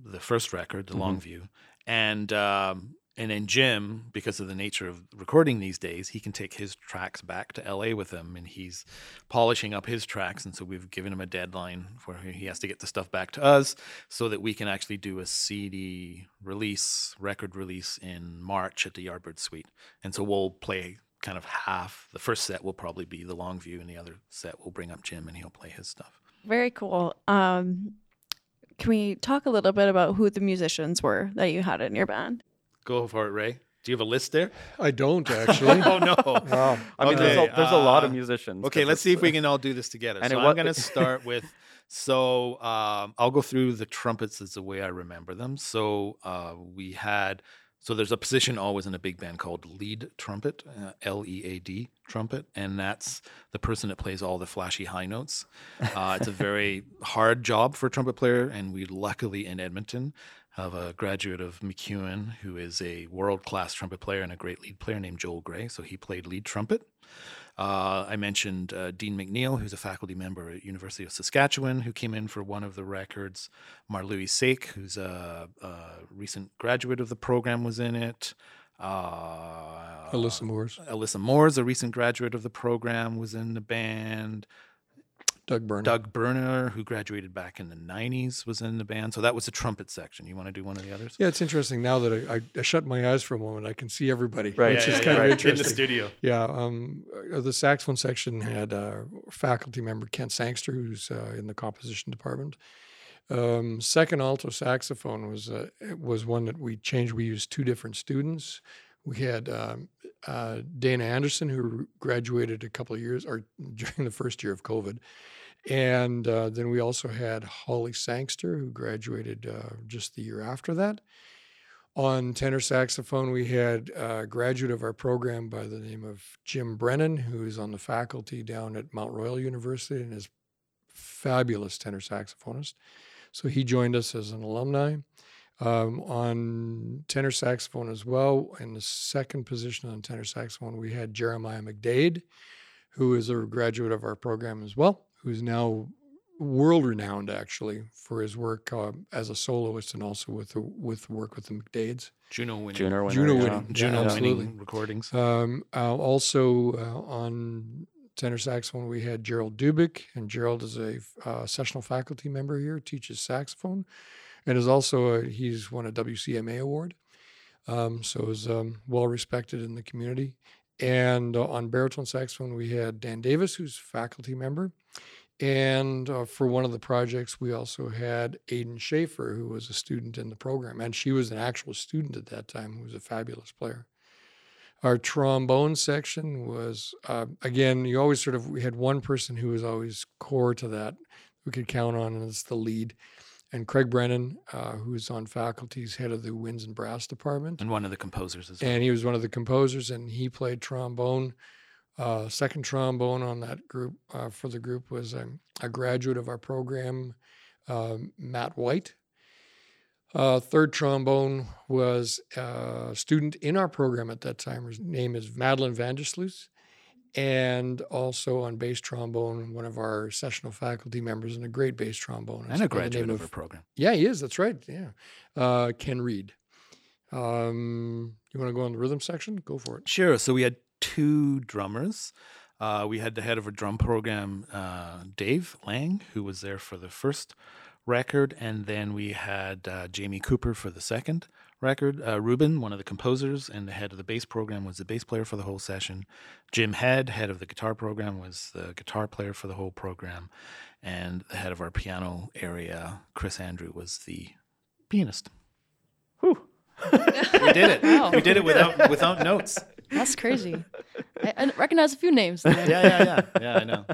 the first record the Mhm. longview and um, and then Jim, because of the nature of recording these days, he can take his tracks back to LA with him, and he's polishing up his tracks. And so we've given him a deadline where he has to get the stuff back to us, so that we can actually do a CD release, record release in March at the Yardbird Suite. And so we'll play kind of half. The first set will probably be the long view, and the other set will bring up Jim, and he'll play his stuff. Very cool. Um, can we talk a little bit about who the musicians were that you had in your band? Go for it, Ray. Do you have a list there? I don't actually. oh no. Wow. i mean there's, a, Okay, there's a lot of musicians Okay, let's see if we can all do this together. and so it I'm going to start with. So um, I'll go through the trumpets as the way I remember them. So uh, we had. So there's a position always in a big band called lead trumpet, uh, L E A D trumpet, and that's the person that plays all the flashy high notes. Uh, it's a very hard job for a trumpet player, and we luckily in Edmonton have a graduate of MacEwan who is a world class trumpet player and a great lead player named Joel Gray. So he played lead trumpet. Uh, I mentioned uh, Dean McNeil, who's a faculty member at University of Saskatchewan, who came in for one of the records. Marlouis Sake, who's a, a recent graduate of the program, was in it. Uh, Alyssa Moores, Alyssa Moore's a recent graduate of the program, was in the band. Doug Burnham. Doug Berner, who graduated back in the 90s, was in the band. So that was the trumpet section. You want to do one of the others? Yeah, it's interesting now that I, I, I shut my eyes for a moment. I can see everybody, Right. which Yeah, is yeah, kind yeah. of Right. In the interesting. studio. Yeah, um, uh, the saxophone section had uh, faculty member Kent Sangster, who's uh, in the composition department. Um, second alto saxophone was uh, was one that we changed. We used two different students. We had um, uh, Dana Anderson, who graduated a couple of years or during the first year of COVID, and uh, then we also had Holly Sangster, who graduated uh, just the year after that. On tenor saxophone, we had a graduate of our program by the name of Jim Brennan, who is on the faculty down at Mount Royal University and is fabulous tenor saxophonist. So he joined us as an alumni. Um, on tenor saxophone as well, in the second position on tenor saxophone, we had Jeremiah McDade, who is a graduate of our program as well, who's now world renowned actually for his work uh, as a soloist and also with the, with work with the McDades. Juno winning. Juno winner, Juno yeah. winning. Juno Yeah, winning absolutely. recordings. Um, uh, also uh, on tenor saxophone, we had Gerald Dubik, and Gerald is a uh, sessional faculty member here, teaches saxophone, and is also a, he's won a WCMA award, um, so is um, well respected in the community. And uh, on baritone saxophone, we had Dan Davis, who's faculty member. And uh, for one of the projects, we also had Aiden Schaefer, who was a student in the program. And she was an actual student at that time, who was a fabulous player. Our trombone section was, uh, again, you always sort of, we had one person who was always core to that we could count on, and it's the lead. And Craig Brennan, uh, who's on faculty, is head of the winds and brass department. And one of the composers as well. and he was one of the composers and he played trombone uh, second trombone on that group uh, for the group was um, a graduate of our program um, matt white. Uh, third trombone was a student in our program at that time her name is madeline vandersloos and also on bass trombone one of our sessional faculty members and a great bass trombone and a graduate of our program. yeah he is that's right yeah uh, ken reed um, you want to go on the rhythm section? Go for it. Sure. So we had two drummers. Uh, we had the head of our drum program, uh, Dave Lang, who was there for the first record, and then we had uh, Jamie Cooper for the second record. Uh, Rubim, one of the composers, and the head of the bass program was the bass player for the whole session. Jim Head, head of the guitar program, was the guitar player for the whole program, and the head of our piano area, Chris Andrew, was the pianist. Whew. we did it. Wow. We did it without without notes. That's crazy. I, I recognize a few names. there. yeah, yeah, yeah, yeah. I know.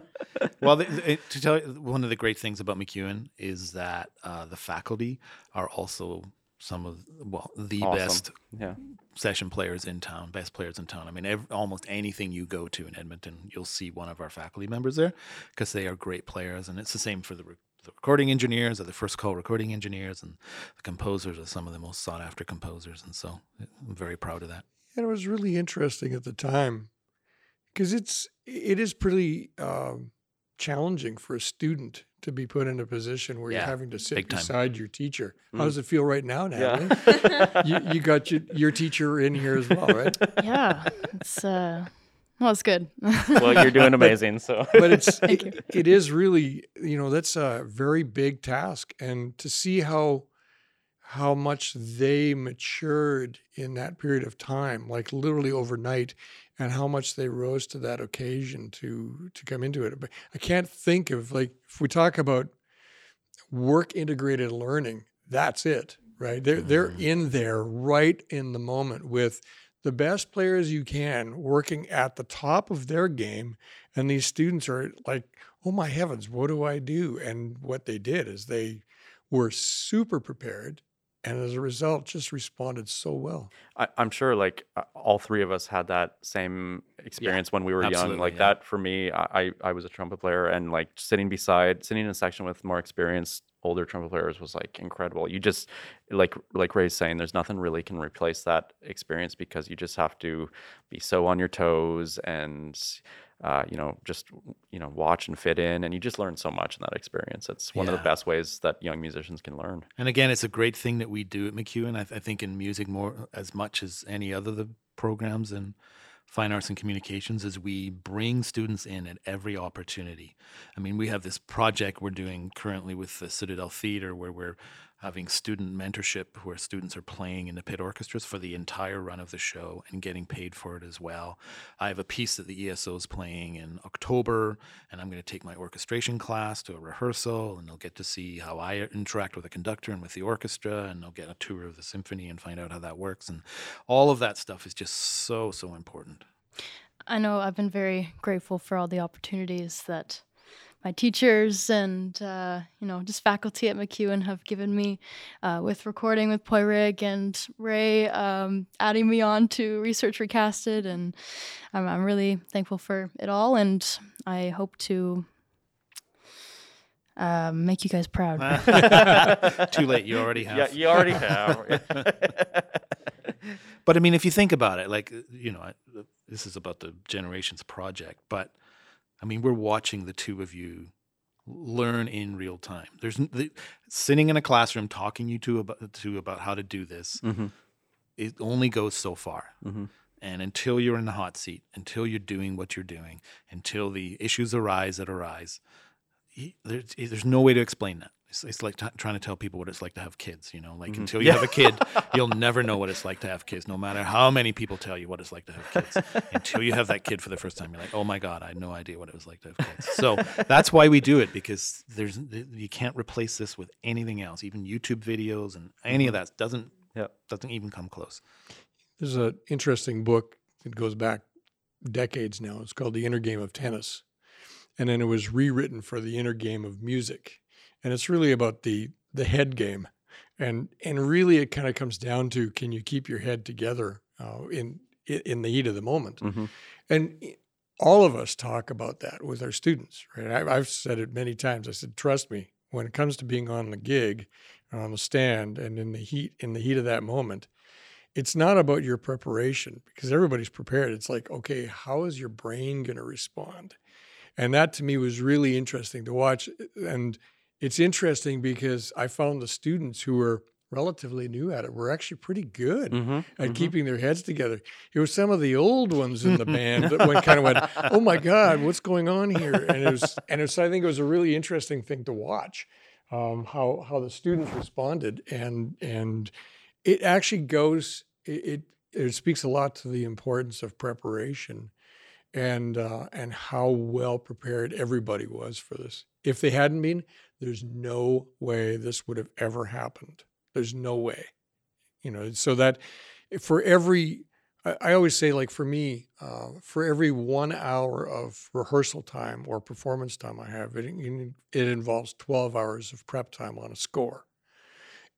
Well, the, the, to tell you, one of the great things about MacEwan is that uh, the faculty are also some of well the Awesome. best Yeah. session players in town, best players in town. I mean, ev almost anything you go to in Edmonton, you'll see one of our faculty members there because they are great players, and it's the same for the. Re- the recording engineers are the first call recording engineers, and the composers are some of the most sought after composers. And so I'm very proud of that. And it was really interesting at the time because it's it is pretty um, challenging for a student to be put in a position where Yeah, you're having to sit big time. beside your teacher. How Mm. does it feel right now, Natalie? Yeah. you, you got your, your teacher in here as well, right? Yeah, it's uh, well, it's good. well, you're doing amazing. So. But it's Thank it, it is really you know that's a very big task, and to see how how much they matured in that period of time, like literally overnight, and how much they rose to that occasion to to come into it. But I can't think of like if we talk about work integrated learning, that's it, right? They're they're Mhm. in there right in the moment with the best players you can working at the top of their game and these students are like oh my heavens what do i do and what they did is they were super prepared and as a result just responded so well I, I'm sure like uh, all three of us had that same experience when we were young. Like yeah. that for me, I, I I was a trumpet player and like sitting beside, sitting in a section with more experienced older trumpet players was like incredible. You just like like Ray's saying, there's nothing really can replace that experience because you just have to be so on your toes and uh, you know just you know watch and fit in, and you just learn so much in that experience. It's one of the best ways that young musicians can learn. And again, it's a great thing that we do at MacEwan. I, th- I think in music more as much as any other the programs in fine arts and communications is we bring students in at every opportunity. I mean, we have this project we're doing currently with the Citadel Theater where we're having student mentorship where students are playing in the pit orchestras for the entire run of the show and getting paid for it as well. I have a piece that the ESO is playing in October, and I'm going to take my orchestration class to a rehearsal, and they'll get to see how I interact with the conductor and with the orchestra, and they'll get a tour of the symphony and find out how that works. And all of that stuff is just so, so important. I know I've been very grateful for all the opportunities that my teachers and uh, you know just faculty at MacEwan have given me uh, with recording with Padraig and Ray um, adding me on to Research Recasted, and I'm, I'm really thankful for it all, and I hope to um, make you guys proud. Too late, you already have. Yeah, you already have. but I mean, if you think about it, like you know, I- this is about the generations project, but I mean, we're watching the two of you learn in real time. There's the, sitting in a classroom talking you two about to about how to do this. hmm It only goes so far. hmm And until you're in the hot seat, until you're doing what you're doing, until the issues arise that arise, there's, there's no way to explain that. It's, it's like t- trying to tell people what it's like to have kids. You know, like Mhm. until you have a kid, you'll never know what it's like to have kids, no matter how many people tell you what it's like to have kids. until you have that kid for the first time, you're like, oh my god, I had no idea what it was like to have kids. So that's why we do it because there's you can't replace this with anything else. Even YouTube videos and any of that doesn't Yep. doesn't even come close. there's an interesting book that goes back decades now it's called the inner game of tennis and then it was rewritten for the inner game of music and it's really about the the head game and and really it kind of comes down to can you keep your head together uh, in in the heat of the moment hmm and all of us talk about that with our students right I, i've said it many times i said trust me when it comes to being on the gig and on the stand and in the heat in the heat of that moment it's not about your preparation because everybody's prepared. It's like, okay, how is your brain going to respond? And that to me was really interesting to watch. And it's interesting because I found the students who were relatively new at it were actually pretty good hmm at keeping their heads together. It was some of the old ones in the band that went kind of went, "Oh my God, what's going on here?" And it was, and it was, I think it was a really interesting thing to watch um, how how the students responded, and and it actually goes it, it it speaks a lot to the importance of preparation and uh, and how well prepared everybody was for this. If they hadn't been, there's no way this would have ever happened. There's no way. You know, so that for every I, always say, like for me, uh, for every one hour of rehearsal time or performance time I have, it, it involves 12 hours of prep time on a score.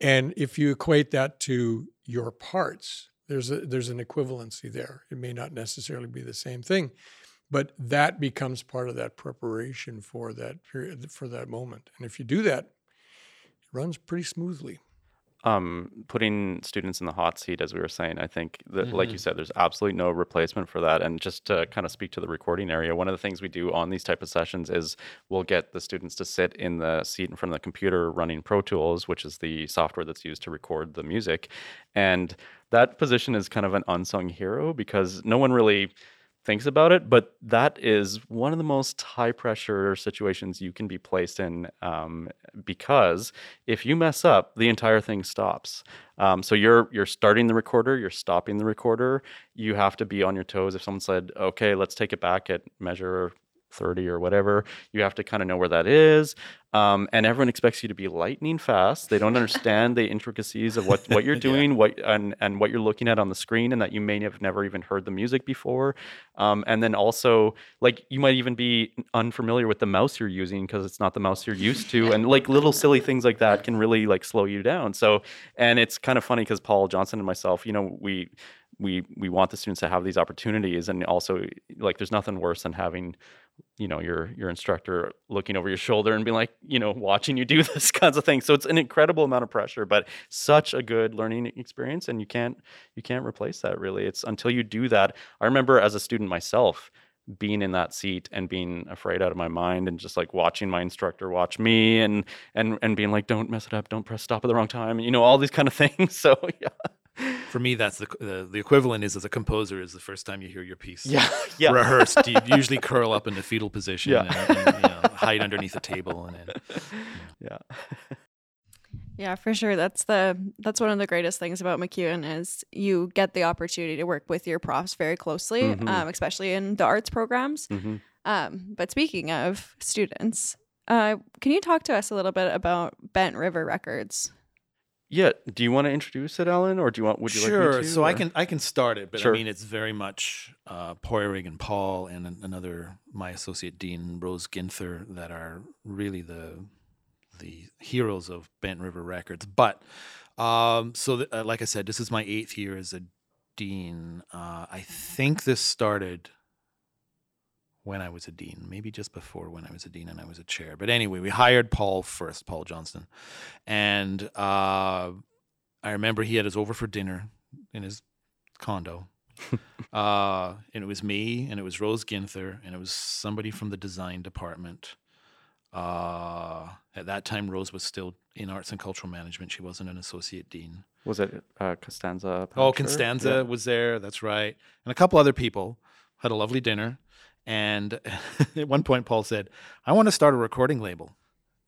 And if you equate that to your parts, there's a, there's an equivalency there. It may not necessarily be the same thing, but that becomes part of that preparation for that period for that moment. And if you do that, it runs pretty smoothly um, putting students in the hot seat, as we were saying, I think that, Mm-hmm. like you said, there's absolutely no replacement for that. And just to kind of speak to the recording area, one of the things we do on these type of sessions is we'll get the students to sit in the seat in front of the computer running Pro Tools, which is the software that's used to record the music. And that position is kind of an unsung hero because no one really thinks about it, but that is one of the most high pressure situations you can be placed in um, because if you mess up, the entire thing stops. Um, so you're you're starting the recorder, you're stopping the recorder. You have to be on your toes. If someone said, "Okay, let's take it back at measure 30 or whatever," you have to kind of know where that is. Um, and everyone expects you to be lightning fast. They don't understand the intricacies of what, what you're Yeah. doing, what and and what you're looking at on the screen, and that you may have never even heard the music before. Um, and then also, like you might even be unfamiliar with the mouse you're using because it's not the mouse you're used to, and like little silly things like that can really like slow you down. So, and it's kind of funny because Paul Johnston and myself, you know, we we we want the students to have these opportunities, and also like there's nothing worse than having you know your your instructor looking over your shoulder and being like you know watching you do this kinds of things. So it's an incredible amount of pressure but such a good learning experience and you can't you can't replace that really. It's until you do that. I remember as a student myself being in that seat and being afraid out of my mind and just like watching my instructor watch me and and and being like don't mess it up. Don't press stop at the wrong time. And you know all these kind of things. So yeah For me, that's the the, the equivalent is as a composer is the first time you hear your piece. yeah yeah rehearsed. You usually curl up in the fetal position Yeah. and, and you know, hide underneath a table, and then yeah Yeah, for sure. That's the that's one of the greatest things about MacEwan is you get the opportunity to work with your profs very closely, Mhm. um, especially in the arts programs. hmm Um, but speaking of students, uh, can you talk to us a little bit about Bent River Records? Yeah do you want to introduce it allan or do you want would you sure. like me to so I can I can start it, but Sure. I mean it's very much uh, Padraig and Paul and another my associate dean Rose Ginther that are really the the heroes of Bent River Records. But um, so th- uh, like I said, this is my eighth year as a dean. Uh, I think this started when I was a dean, maybe just before when I was a dean and I was a chair. But anyway, we hired Paul first, Paul Johnston, and uh, I remember he had us over for dinner in his condo. uh, and it was me, and it was Rose Ginther, and it was somebody from the design department. Uh, at that time, Rose was still in arts and cultural management. She wasn't an associate dean. was it uh, Costanza? Oh, Costanza Yeah. was there. That's right. And a couple other people had a lovely dinner. And at one point, Paul said, "I want to start a recording label."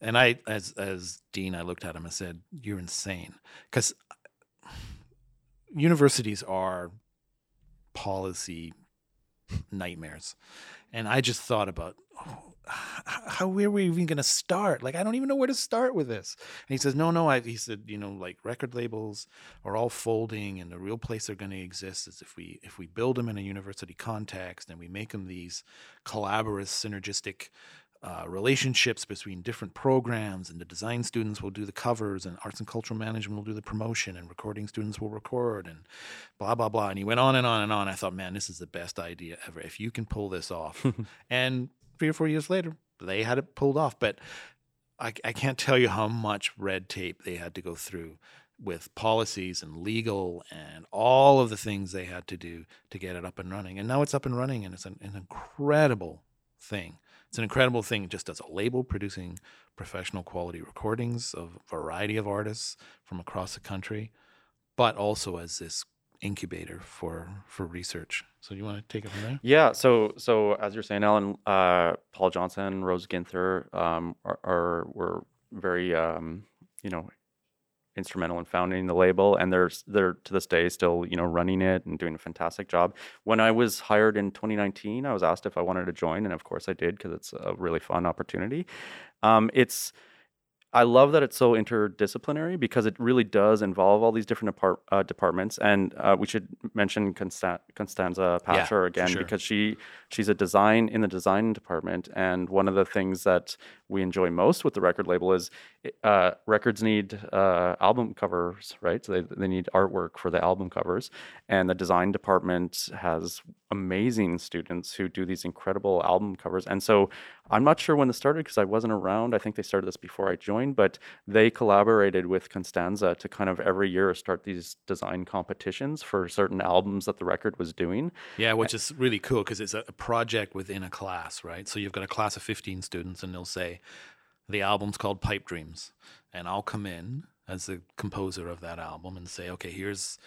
And I, as as dean, I looked at him and said, "You're insane," because uh, universities are policy nightmares. And I just thought about oh, how where are we even going to start? Like I don't even know where to start with this. And he says, "No, no." I, he said, "You know, like record labels are all folding, and the real place they're going to exist is if we if we build them in a university context and we make them these collaborative, synergistic." Uh, relationships between different programs and the design students will do the covers and arts and cultural management will do the promotion and recording students will record and blah blah blah and he went on and on and on i thought man this is the best idea ever if you can pull this off and three or four years later they had it pulled off. But I, I can't tell you how much red tape they had to go through with policies and legal and all of the things they had to do to get it up and running. And now it's up and running and it's an, an incredible thing. It's an incredible thing just as a label producing professional quality recordings of a variety of artists from across the country but also as this incubator for for research so you want to take it from there Yeah. So, so as you're saying, Allan, uh, Paul Johnston, Rose Ginther, um, are, are were very, um, you know, instrumental in founding the label, and they're they're to this day still, you know, running it and doing a fantastic job. When I was hired in 2019, I was asked if I wanted to join, and of course I did because it's a really fun opportunity. Um, it's I love that it's so interdisciplinary because it really does involve all these different apart, uh, departments. And uh, we should mention Consta- Constanza Yeah, Pasher for again sure. because she she's a design in the design department. And one of the things that we enjoy most with the record label is uh, records need uh, album covers, right? So they, they need artwork for the album covers. And the design department has amazing students who do these incredible album covers. And so I'm not sure when this started because I wasn't around. I think they started this before I joined, but they collaborated with Constanza to kind of every year start these design competitions for certain albums that the record was doing. Yeah, which is really cool because it's a project within a class, right? So you've got a class of 15 students, and they'll say, the album's called Pipe Dreams. And I'll come in as the composer of that album and say, okay, here's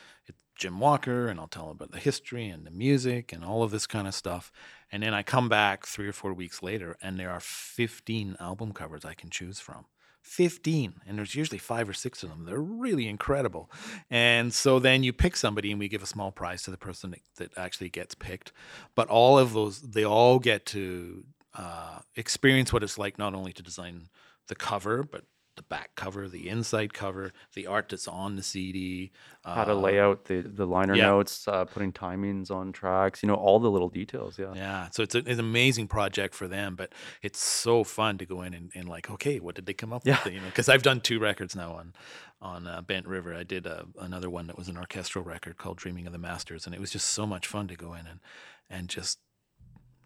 Jim Walker, and I'll tell them about the history and the music and all of this kind of stuff. And then I come back three or four weeks later, and there are 15 album covers I can choose from. 15 and there's usually five or six of them. They're really incredible. And so then you pick somebody and we give a small prize to the person that, actually gets picked. But all of those they all get to uh, experience what it's like not only to design the cover but the back cover the inside cover the art that's on the cd How to uh, lay out the, the liner yeah. notes, uh, putting timings on tracks, you know, all the little details. Yeah. Yeah, so it's, a, it's an amazing project for them, but it's so fun to go in and, and like, okay, what did they come up Yeah. with? You know, because I've done two records now on on uh, Bent River. I did uh, another one that was an orchestral record called Dreaming of the Masters, and it was just so much fun to go in and and just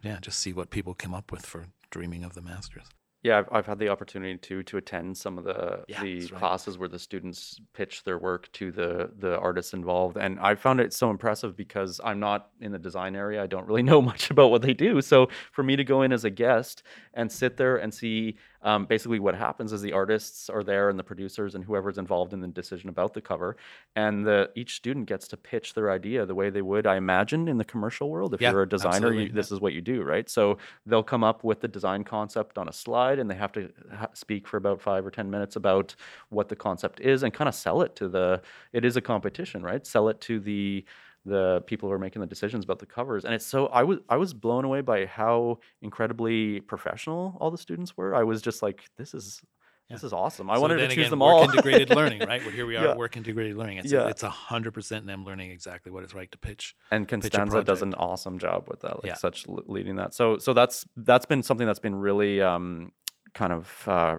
yeah, just see what people come up with for Dreaming of the Masters. Yeah, I've, I've had the opportunity to to attend some of the Yeah, the right. classes where the students pitch their work to the the artists involved, and I found it so impressive because I'm not in the design area. I don't really know much about what they do. So for me to go in as a guest and sit there and see um, basically what happens is the artists are there and the producers and whoever's involved in the decision about the cover, and the each student gets to pitch their idea the way they would, I imagine, in the commercial world. If Yeah, you're a designer, you, this is what you do, right? So they'll come up with the design concept on a slide and they have to ha- speak for about five or 10 minutes about what the concept is and kind of sell it to the, it is a competition, right? Sell it to the, the people who are making the decisions about the covers and it's so i was i was blown away by how incredibly professional all the students were i was just like this is this is awesome i So wanted to choose again, them work all integrated learning, right? Well, here we are Yeah. work integrated learning. It's Yeah. it's a hundred percent them learning exactly what it's like to pitch. and pitch Constanza does an awesome job with that, like Yeah. such leading that. So so that's that's been something that's been really um, kind of uh,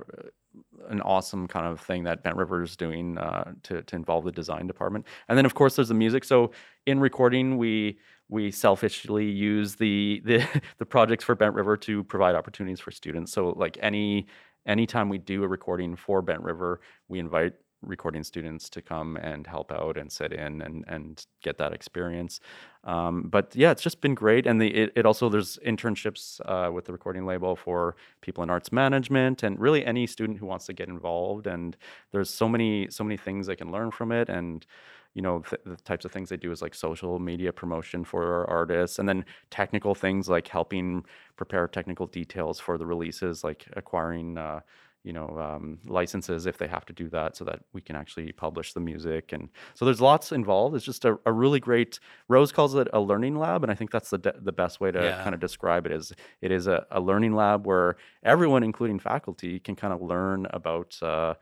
an awesome kind of thing that Bent River is doing uh, to to involve the design department. And then of course there's the music. So in recording we we selfishly use the the the projects for Bent River to provide opportunities for students. So like any anytime we do a recording for Bent River, we invite recording students to come and help out and sit in and and get that experience. Um, but yeah, it's just been great, and the it, it also there's internships uh, with the recording label for people in arts management and really any student who wants to get involved. And there's so many so many things they can learn from it, and you know th- the types of things they do is like social media promotion for artists, and then technical things like helping prepare technical details for the releases, like acquiring. Uh, you know um, licenses if they have to do that so that we can actually publish the music and so there's lots involved it's just a, a really great rose calls it a learning lab and i think that's the, de- the best way to Yeah. kind of describe it is it is a, a learning lab where everyone including faculty can kind of learn about uh,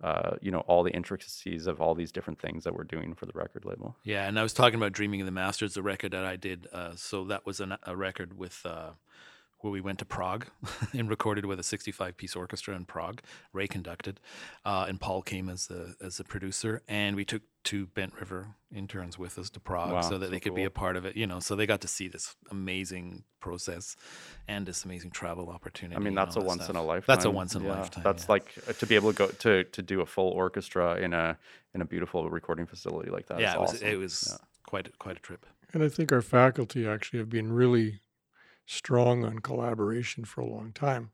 uh, you know all the intricacies of all these different things that we're doing for the record label Yeah, and I was talking about Dreaming of the Masters, the record that I did. Uh, so that was an, a record with uh, where we went to Prague and recorded with a 65 piece orchestra in Prague. Ray conducted, uh, and Paul came as the as the producer, and we took two Bent River interns with us to Prague Wow, so that so they could be a part of it. You know, so they got to see this amazing process and this amazing travel opportunity. I mean, that's a all that once in a stuff. lifetime. That's a once in a Yeah, lifetime. That's yeah. like uh, to be able to go to to do a full orchestra in a in a beautiful recording facility like that. yeah, it was awesome. it was Yeah. quite quite a trip. And I think our faculty actually have been really strong on collaboration for a long time.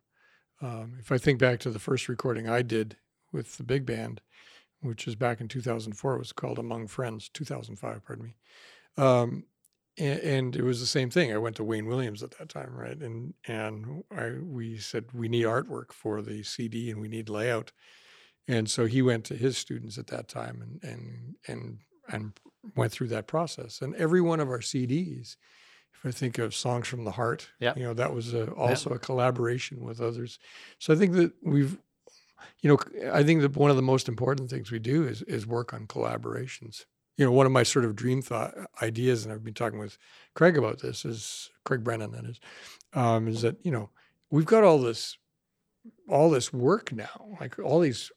Um, if I think back to the first recording I did with the big band, which is back in 2004, it was called Among Friends, 2005, pardon me. Um, and, it was the same thing. I went to Wayne Williams at that time, right? And and I we said we need artwork for the CD and we need layout. And so he went to his students at that time and and and and went through that process. And every one of our CDs, if I think of Songs from the Heart, Yeah. you know, that was a, also a collaboration with others. So I think that we've you know, I think that one of the most important things we do is is work on collaborations. You know, one of my sort of dream thought ideas, and I've been talking with Craig about this, is Craig Brennan. That is, um, is that you know we've got all this all this work now, like all these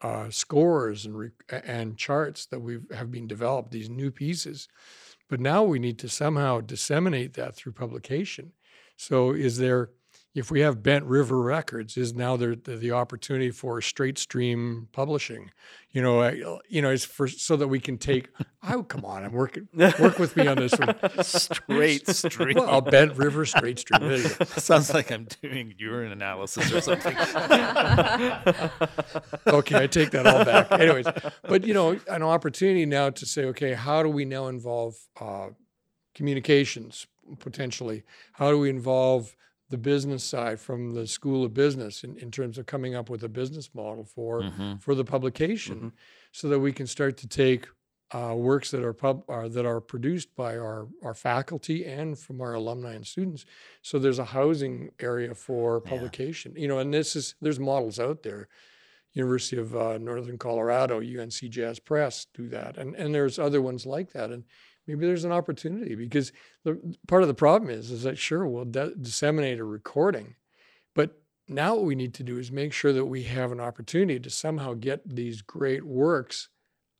uh, scores and re- and charts that we have been developed, these new pieces, but now we need to somehow disseminate that through publication. So, is there, if we have Bent River Records, is now there the, the opportunity for straight stream publishing? You know, I, you know, it's for so that we can take. Oh, come on, I'm working. Work with me on this one. Straight stream. Well, Bent River Straight Stream. There you go. Sounds like I'm doing urine analysis or something. okay, I take that all back. Anyways, but you know, an opportunity now to say, okay, how do we now involve uh, communications potentially? How do we involve the business side from the School of Business in, in terms of coming up with a business model for Mhm. for the publication, so that we can start to take uh, works that are pub are, that are produced by our our faculty and from our alumni and students. So there's a housing area for Yeah. publication. You know, and this is there's models out there. University of uh, Northern Colorado, UNC Jazz Press do that, and and there's other ones like that, and maybe there's an opportunity because the part of the problem is is that sure we'll de- disseminate a recording, but now what we need to do is make sure that we have an opportunity to somehow get these great works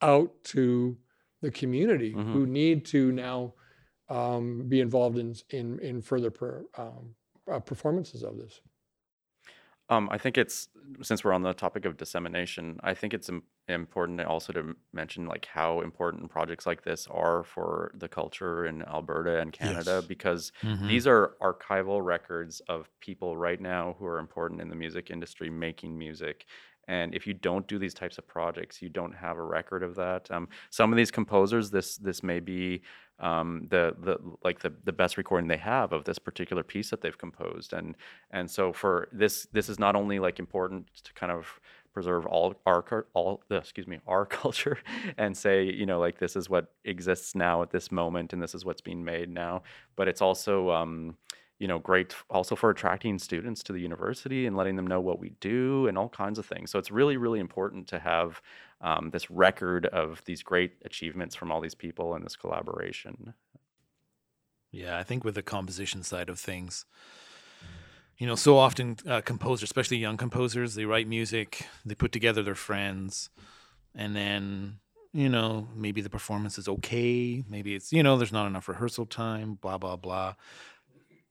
out to the community Mhm. who need to now um, be involved in in in further per, um, uh, performances of this. Um, I think it's since we're on the topic of dissemination, I think it's im- important also to mention like how important projects like this are for the culture in Alberta and Canada Yes. because Mhm. these are archival records of people right now who are important in the music industry making music. And if you don't do these types of projects, you don't have a record of that. Um, some of these composers, this this may be um, the the like the the best recording they have of this particular piece that they've composed. And and so for this this is not only like important to kind of preserve all our all excuse me our culture and say you know like this is what exists now at this moment and this is what's being made now but it's also um, you know great also for attracting students to the university and letting them know what we do and all kinds of things so it's really really important to have um, this record of these great achievements from all these people and this collaboration Yeah, I think with the composition side of things, you know, so often uh, composers, especially young composers, they write music, they put together their friends, and then, you know, maybe the performance is okay. Maybe it's, you know, there's not enough rehearsal time, blah, blah, blah.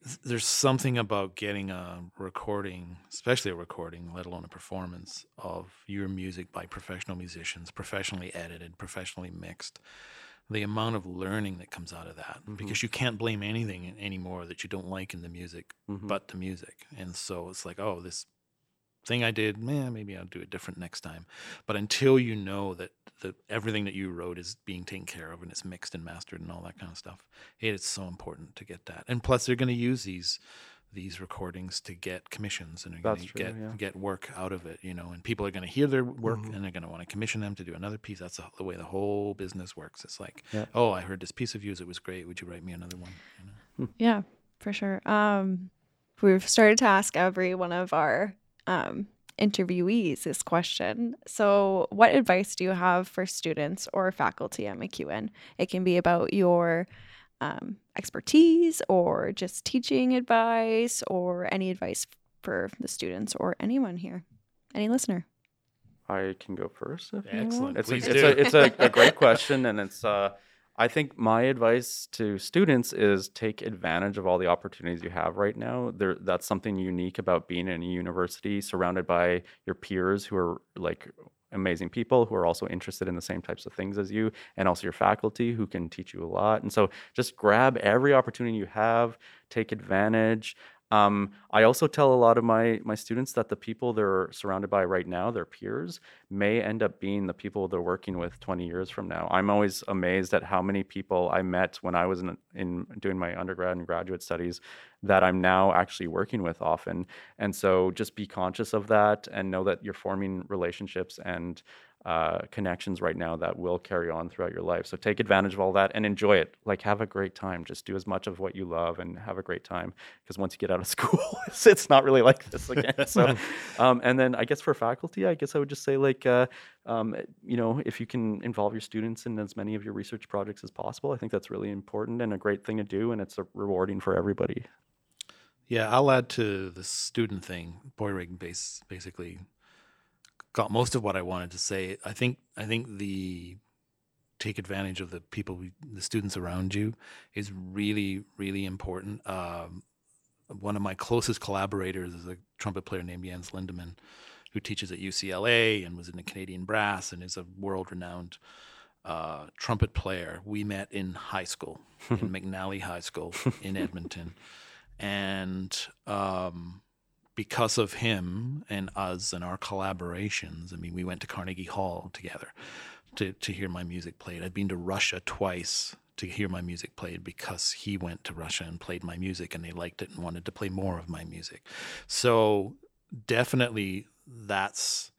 Th- There's something about getting a recording, especially a recording, let alone a performance of your music by professional musicians, professionally edited, professionally mixed the amount of learning that comes out of that Mhm. because you can't blame anything anymore that you don't like in the music Mhm. but the music and so it's like oh this thing i did man maybe i'll do it different next time but until you know that the everything that you wrote is being taken care of and it's mixed and mastered and all that kind of stuff it is so important to get that and plus they're going to use these these recordings to get commissions and they're going That's to true, get yeah. get work out of it you know and people are going to hear their work Mhm. and they're going to want to commission them to do another piece that's the, the way the whole business works it's like Yeah. oh i heard this piece of yours it was great would you write me another one you know? Yeah, for sure. Um, we've started to ask every one of our um, interviewees this question. So, what advice do you have for students or faculty at MacEwan? It can be about your um, expertise or just teaching advice or any advice for the students or anyone here, any listener. I can go first. if you want. Excellent. It's a, Please it's, do. a, it's a, a great question, and it's. Uh, I think my advice to students is take advantage of all the opportunities you have right now. There, that's something unique about being in a university surrounded by your peers who are like amazing people who are also interested in the same types of things as you, and also your faculty who can teach you a lot. And so, just grab every opportunity you have, take advantage. Um, I also tell a lot of my my students that the people they're surrounded by right now, their peers, may end up being the people they're working with 20 years from now. I'm always amazed at how many people I met when I was in, in doing my undergrad and graduate studies that I'm now actually working with often. And so just be conscious of that and know that you're forming relationships and uh, connections right now that will carry on throughout your life. So take advantage of all that and enjoy it. Like have a great time. Just do as much of what you love and have a great time. Because once you get out of school, it's, it's not really like this again. So, um, and then I guess for faculty, I guess I would just say like, uh, um, you know, if you can involve your students in as many of your research projects as possible, I think that's really important and a great thing to do, and it's rewarding for everybody. Yeah, I'll add to the student thing. Base basically got most of what I wanted to say. I think I think the take advantage of the people, the students around you, is really really important. Um, one of my closest collaborators is a trumpet player named Jens Lindemann, who teaches at UCLA and was in the Canadian Brass and is a world renowned uh, trumpet player. We met in high school, in McNally High School in Edmonton, and um, because of him and us and our collaborations, I mean, we went to Carnegie Hall together to, to hear my music played. I've been to Russia twice to hear my music played because he went to Russia and played my music and they liked it and wanted to play more of my music. So definitely that's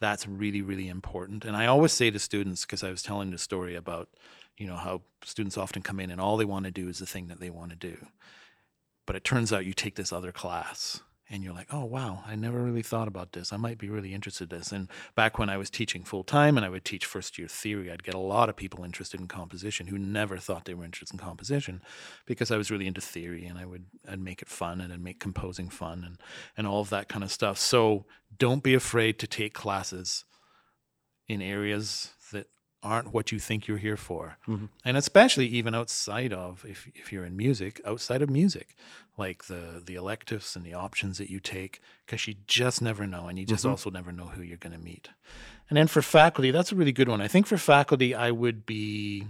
that's really really important. And I always say to students because I was telling the story about you know how students often come in and all they want to do is the thing that they want to do. But it turns out you take this other class and you're like, oh wow, I never really thought about this. I might be really interested in this. And back when I was teaching full time and I would teach first year theory, I'd get a lot of people interested in composition who never thought they were interested in composition because I was really into theory and I would I'd make it fun and I'd make composing fun and and all of that kind of stuff. So don't be afraid to take classes in areas aren't what you think you're here for. Mm-hmm. And especially even outside of if if you're in music, outside of music, like the the electives and the options that you take because you just never know and you just mm-hmm. also never know who you're going to meet. And then for faculty, that's a really good one. I think for faculty I would be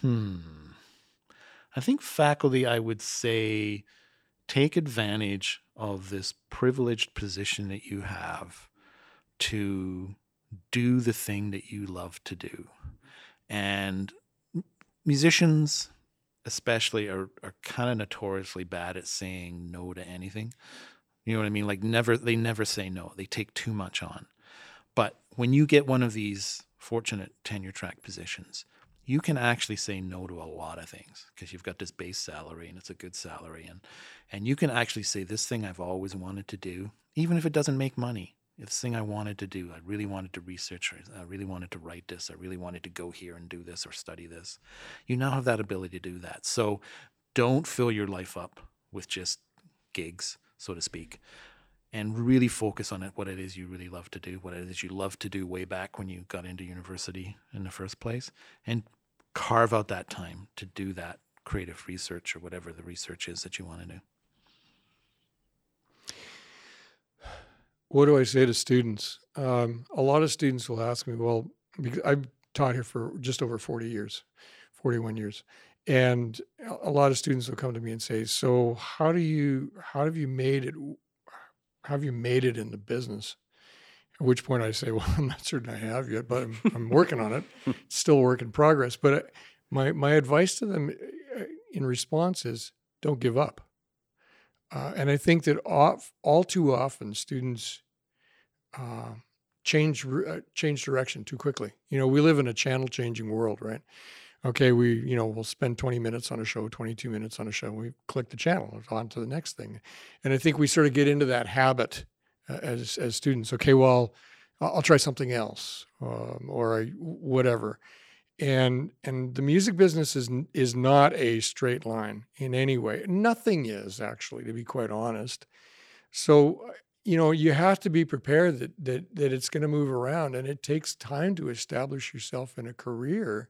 hmm I think faculty I would say take advantage of this privileged position that you have to do the thing that you love to do. And musicians, especially, are, are kind of notoriously bad at saying no to anything. You know what I mean? Like never, they never say no. They take too much on. But when you get one of these fortunate tenure track positions, you can actually say no to a lot of things because you've got this base salary and it's a good salary and and you can actually say this thing I've always wanted to do even if it doesn't make money this thing I wanted to do. I really wanted to research. I really wanted to write this. I really wanted to go here and do this or study this. You now have that ability to do that. So don't fill your life up with just gigs, so to speak, and really focus on it, what it is you really love to do, what it is you love to do way back when you got into university in the first place, and carve out that time to do that creative research or whatever the research is that you want to do. What do I say to students? Um, a lot of students will ask me, well, because I've taught here for just over 40 years, 41 years. And a lot of students will come to me and say, so how do you, how have you made it, how have you made it in the business? At which point I say, well, I'm not certain I have yet, but I'm, I'm working on it. It's still a work in progress. But uh, my, my advice to them uh, in response is don't give up. Uh, and I think that off, all too often students uh, change uh, change direction too quickly. You know, we live in a channel changing world, right? Okay, we you know we'll spend 20 minutes on a show, 22 minutes on a show. We click the channel on to the next thing, and I think we sort of get into that habit uh, as as students. Okay, well, I'll, I'll try something else, um, or I, whatever. And and the music business is is not a straight line in any way. Nothing is actually, to be quite honest. So you know you have to be prepared that that that it's going to move around and it takes time to establish yourself in a career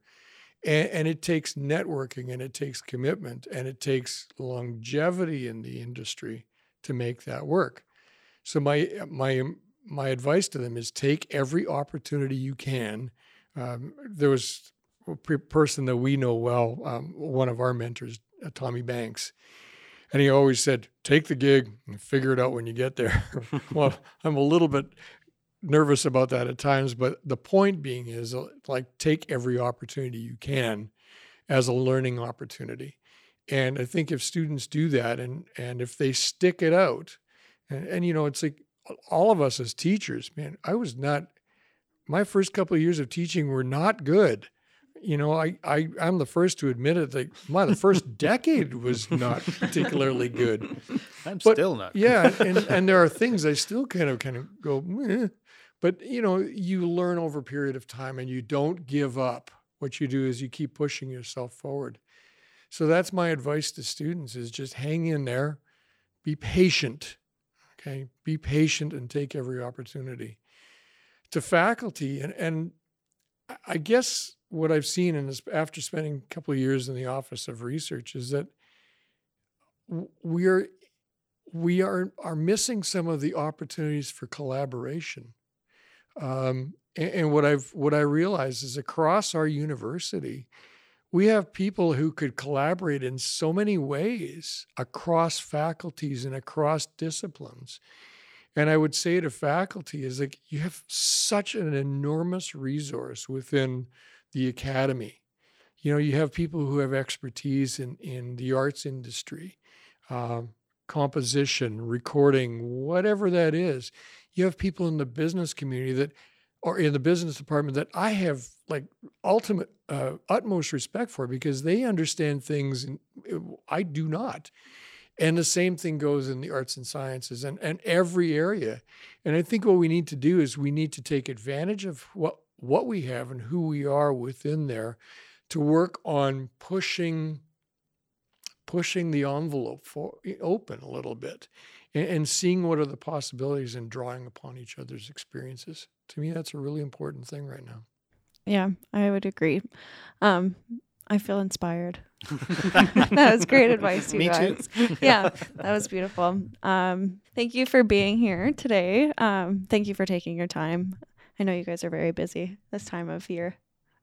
and, and, it takes networking and it takes commitment and it takes longevity in the industry to make that work. So my my my advice to them is take every opportunity you can. Um, there was a person that we know well um, one of our mentors uh, tommy banks and he always said, take the gig and figure it out when you get there. well, I'm a little bit nervous about that at times, but the point being is uh, like take every opportunity you can as a learning opportunity. And I think if students do that and and if they stick it out, and, and you know, it's like all of us as teachers, man, I was not my first couple of years of teaching were not good. You know, I, I I'm the first to admit it. Like my the first decade was not particularly good. I'm But- still not. Yeah, and and there are things I still kind of kind of go, "Meh." but you know, you learn over a period of time, and you don't give up. What you do is you keep pushing yourself forward. So that's my advice to students: is just hang in there, be patient. Okay, be patient and take every opportunity. To faculty, and and I- I guess what I've seen this after spending a couple of years in the office of research is that we're we are are missing some of the opportunities for collaboration. Um, and, and what I've what I realize is across our university, we have people who could collaborate in so many ways across faculties and across disciplines. And I would say to faculty is like you have such an enormous resource within the academy. You know, you have people who have expertise in in the arts industry. Um, composition, recording, whatever that is. You have people in the business community that, or in the business department that I have like ultimate, uh, utmost respect for because they understand things and I do not. And the same thing goes in the arts and sciences and, and every area. And I think what we need to do is we need to take advantage of what, what we have and who we are within there to work on pushing pushing the envelope for open a little bit and, and seeing what are the possibilities and drawing upon each other's experiences. To me, that's a really important thing right now. Yeah, I would agree. Um, I feel inspired. that was great advice, you Me too. guys. yeah, that was beautiful. Um, thank you for being here today. Um, thank you for taking your time. I know you guys are very busy this time of year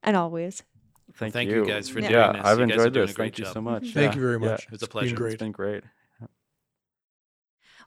and always. Thank, Thank you guys for Yeah. doing yeah, this. I've You enjoyed doing a this. great Thank you job. so much. Thank Yeah, you very much. It was a It's been pleasure. great. It's been great.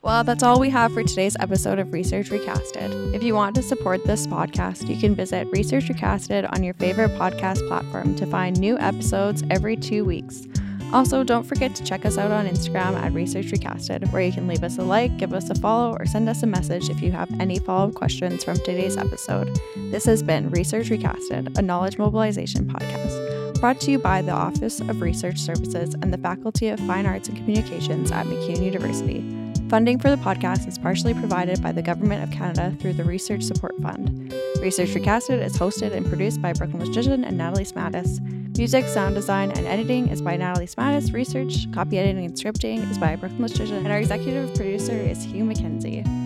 Well, that's all we have for today's episode of Research Recasted. If you want to support this podcast, you can visit Research Recasted on your favorite podcast platform to find new episodes every two weeks. Also, don't forget to check us out on Instagram at Research Recasted, where you can leave us a like, give us a follow, or send us a message if you have any follow up questions from today's episode. This has been Research Recasted, a knowledge mobilization podcast, brought to you by the Office of Research Services and the Faculty of Fine Arts and Communications at MacEwan University. Funding for the podcast is partially provided by the Government of Canada through the Research Support Fund. Research Recasted is hosted and produced by Brooklyn Legitian and Natalie Smattis. Music, sound design, and editing is by Natalie Smattis. Research, copy editing, and scripting is by Brooklyn Legitian. And our executive producer is Hugh McKenzie.